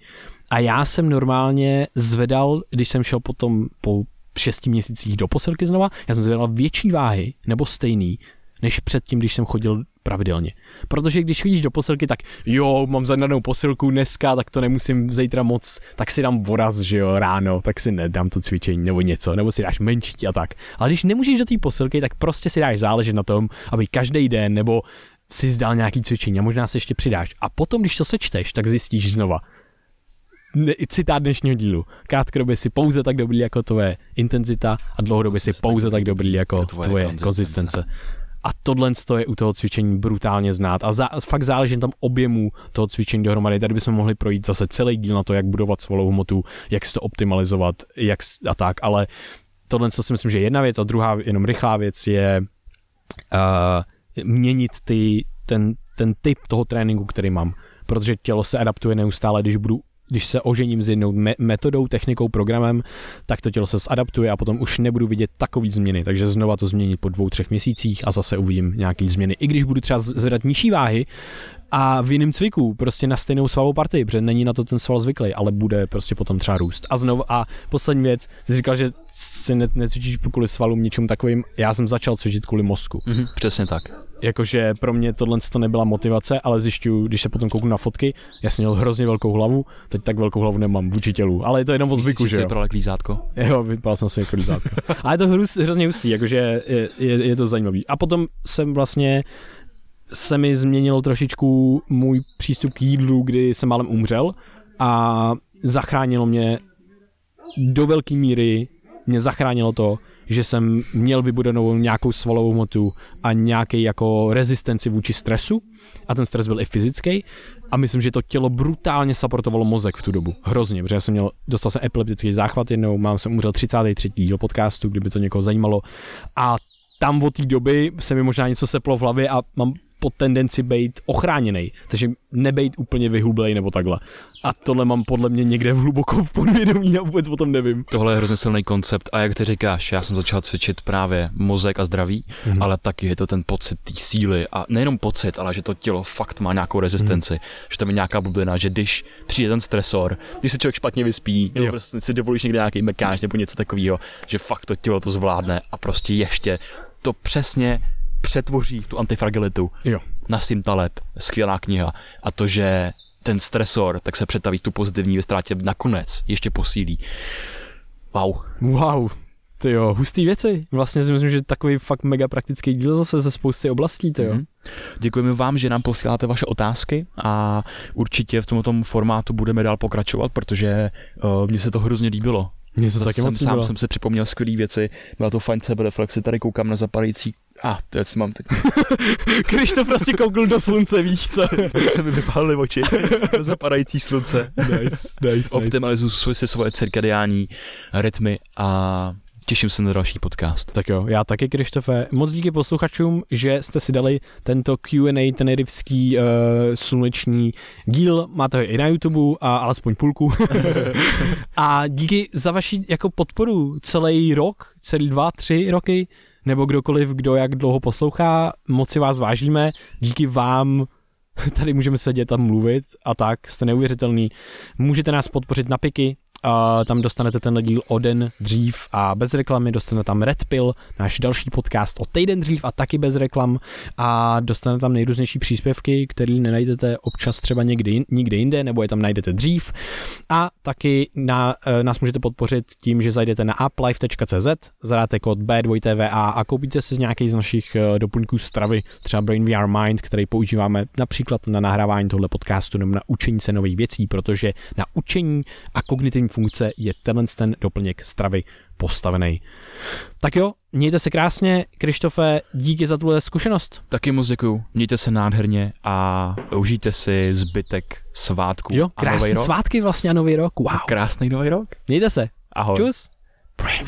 A já jsem normálně zvedal, když jsem šel potom po šesti měsících do posilky znova, já jsem zvedal větší váhy nebo stejný, než předtím, když jsem chodil pravidelně. Protože když chodíš do posilky, tak jo, mám zadanou posilku dneska, tak to nemusím zítra moc, tak si dám voraz, že jo, ráno, tak si nedám to cvičení nebo něco, nebo si dáš menší a tak. Ale když nemůžeš do té posilky, tak prostě si dáš záležet na tom, aby každý den nebo si zdal nějaký cvičení a možná se ještě přidáš. A potom, když to sečteš, tak zjistíš znova, citát dnešního dílu. Krátkodobě si pouze tak dobrý jako tvoje intenzita a dlouhodobě si pouze tak dobrý jako tvoje, tvoje konzistence. A tohle je u toho cvičení brutálně znát. A za, fakt záleží na tom objemu toho cvičení dohromady. Tady bychom mohli projít zase celý díl na to, jak budovat svalovou hmotu, jak si to optimalizovat jak, a tak. Ale tohle co si myslím, že je jedna věc a druhá jenom rychlá věc je uh, měnit ty, ten, ten typ toho tréninku, který mám. Protože tělo se adaptuje neustále, když budu když se ožením s jednou me- metodou, technikou, programem, tak to tělo se zadaptuje a potom už nebudu vidět takový změny. Takže znova to změnit po dvou, třech měsících a zase uvidím nějaký změny. I když budu třeba zvedat nižší váhy, a v jiném cviku, prostě na stejnou svalovou partii, protože není na to ten sval zvyklý, ale bude prostě potom třeba růst. A znovu, a poslední věc, ty říkal, že si ne, necvičíš kvůli svalům něčím takovým, já jsem začal cvičit kvůli mozku. Mm-hmm, přesně tak. Jakože pro mě tohle to nebyla motivace, ale zjišťuju, když se potom kouknu na fotky, já jsem měl hrozně velkou hlavu, teď tak velkou hlavu nemám vůči tělu, ale je to jenom o zvyku, že jo. Jsi klízátko? Jo, vypadal jsem si jako klízátko. ale je to hrozně hustý, jakože je, je, je, to zajímavý. A potom jsem vlastně se mi změnil trošičku můj přístup k jídlu, kdy jsem málem umřel a zachránilo mě do velké míry mě zachránilo to, že jsem měl vybudovanou nějakou svalovou hmotu a nějaký jako rezistenci vůči stresu a ten stres byl i fyzický a myslím, že to tělo brutálně supportovalo mozek v tu dobu. Hrozně, protože jsem měl, dostal jsem epileptický záchvat jednou, mám jsem umřel 33. díl podcastu, kdyby to někoho zajímalo a tam od té doby se mi možná něco seplo v hlavě a mám pod tendenci být ochráněný, takže nebejt úplně vyhublej nebo takhle. A tohle mám podle mě někde v hluboko v podvědomí a vůbec o tom nevím. Tohle je hrozně silný koncept a jak ty říkáš, já jsem začal cvičit právě mozek a zdraví, mm-hmm. ale taky je to ten pocit té síly a nejenom pocit, ale že to tělo fakt má nějakou rezistenci, mm-hmm. že tam je nějaká bublina, že když přijde ten stresor, když se člověk špatně vyspí, nebo prostě si dovolíš někde nějaký mekáč nebo něco takového, že fakt to tělo to zvládne a prostě ještě to přesně přetvoří tu antifragilitu. Jo. Nassim Taleb, skvělá kniha. A to, že ten stresor, tak se přetaví tu pozitivní ve ztrátě nakonec ještě posílí. Wow. Wow. Ty jo, hustý věci. Vlastně si myslím, že takový fakt mega praktický díl zase ze spousty oblastí, ty jo. Mm-hmm. Děkujeme vám, že nám posíláte vaše otázky a určitě v tomto formátu budeme dál pokračovat, protože uh, mně se to hrozně líbilo. Mně se taky jsem, moc sám jsem se připomněl skvělé věci, byla to fajn sebereflexy, tady koukám na zapadající a, ah, teď si mám teď. Když to prostě koukl do slunce, víš co? se mi vypálily oči. Zapadající slunce. Nice, nice, Optimalizuju nice. si svoje cirkadiální rytmy a Těším se na další podcast. Tak jo, já taky, Krištofe. Moc díky posluchačům, že jste si dali tento Q&A tenerivský uh, sluneční díl. Máte ho i na YouTube a alespoň půlku. a díky za vaši jako podporu celý rok, celý dva, tři roky nebo kdokoliv, kdo jak dlouho poslouchá, moc si vás vážíme, díky vám tady můžeme sedět a mluvit a tak, jste neuvěřitelný. Můžete nás podpořit na piky, a tam dostanete ten díl o den dřív a bez reklamy, dostanete tam Red Pill, náš další podcast o týden dřív a taky bez reklam. A dostanete tam nejrůznější příspěvky, které nenajdete občas třeba někdy, nikde jinde, nebo je tam najdete dřív. A taky na, e, nás můžete podpořit tím, že zajdete na uplife.cz, zadáte kód B2TVA a koupíte si nějaký z našich e, doplňků stravy, třeba Brain VR Mind, který používáme například na nahrávání tohle podcastu nebo na učení se nových věcí, protože na učení a kognitivní funkce je tenhle ten doplněk stravy postavený. Tak jo, mějte se krásně, Krištofe, díky za tuhle zkušenost. Taky moc děkuju, mějte se nádherně a užijte si zbytek svátku. Jo, krásný svátky vlastně a nový rok, wow. Krásný nový rok. Mějte se. Ahoj. Čus. Brain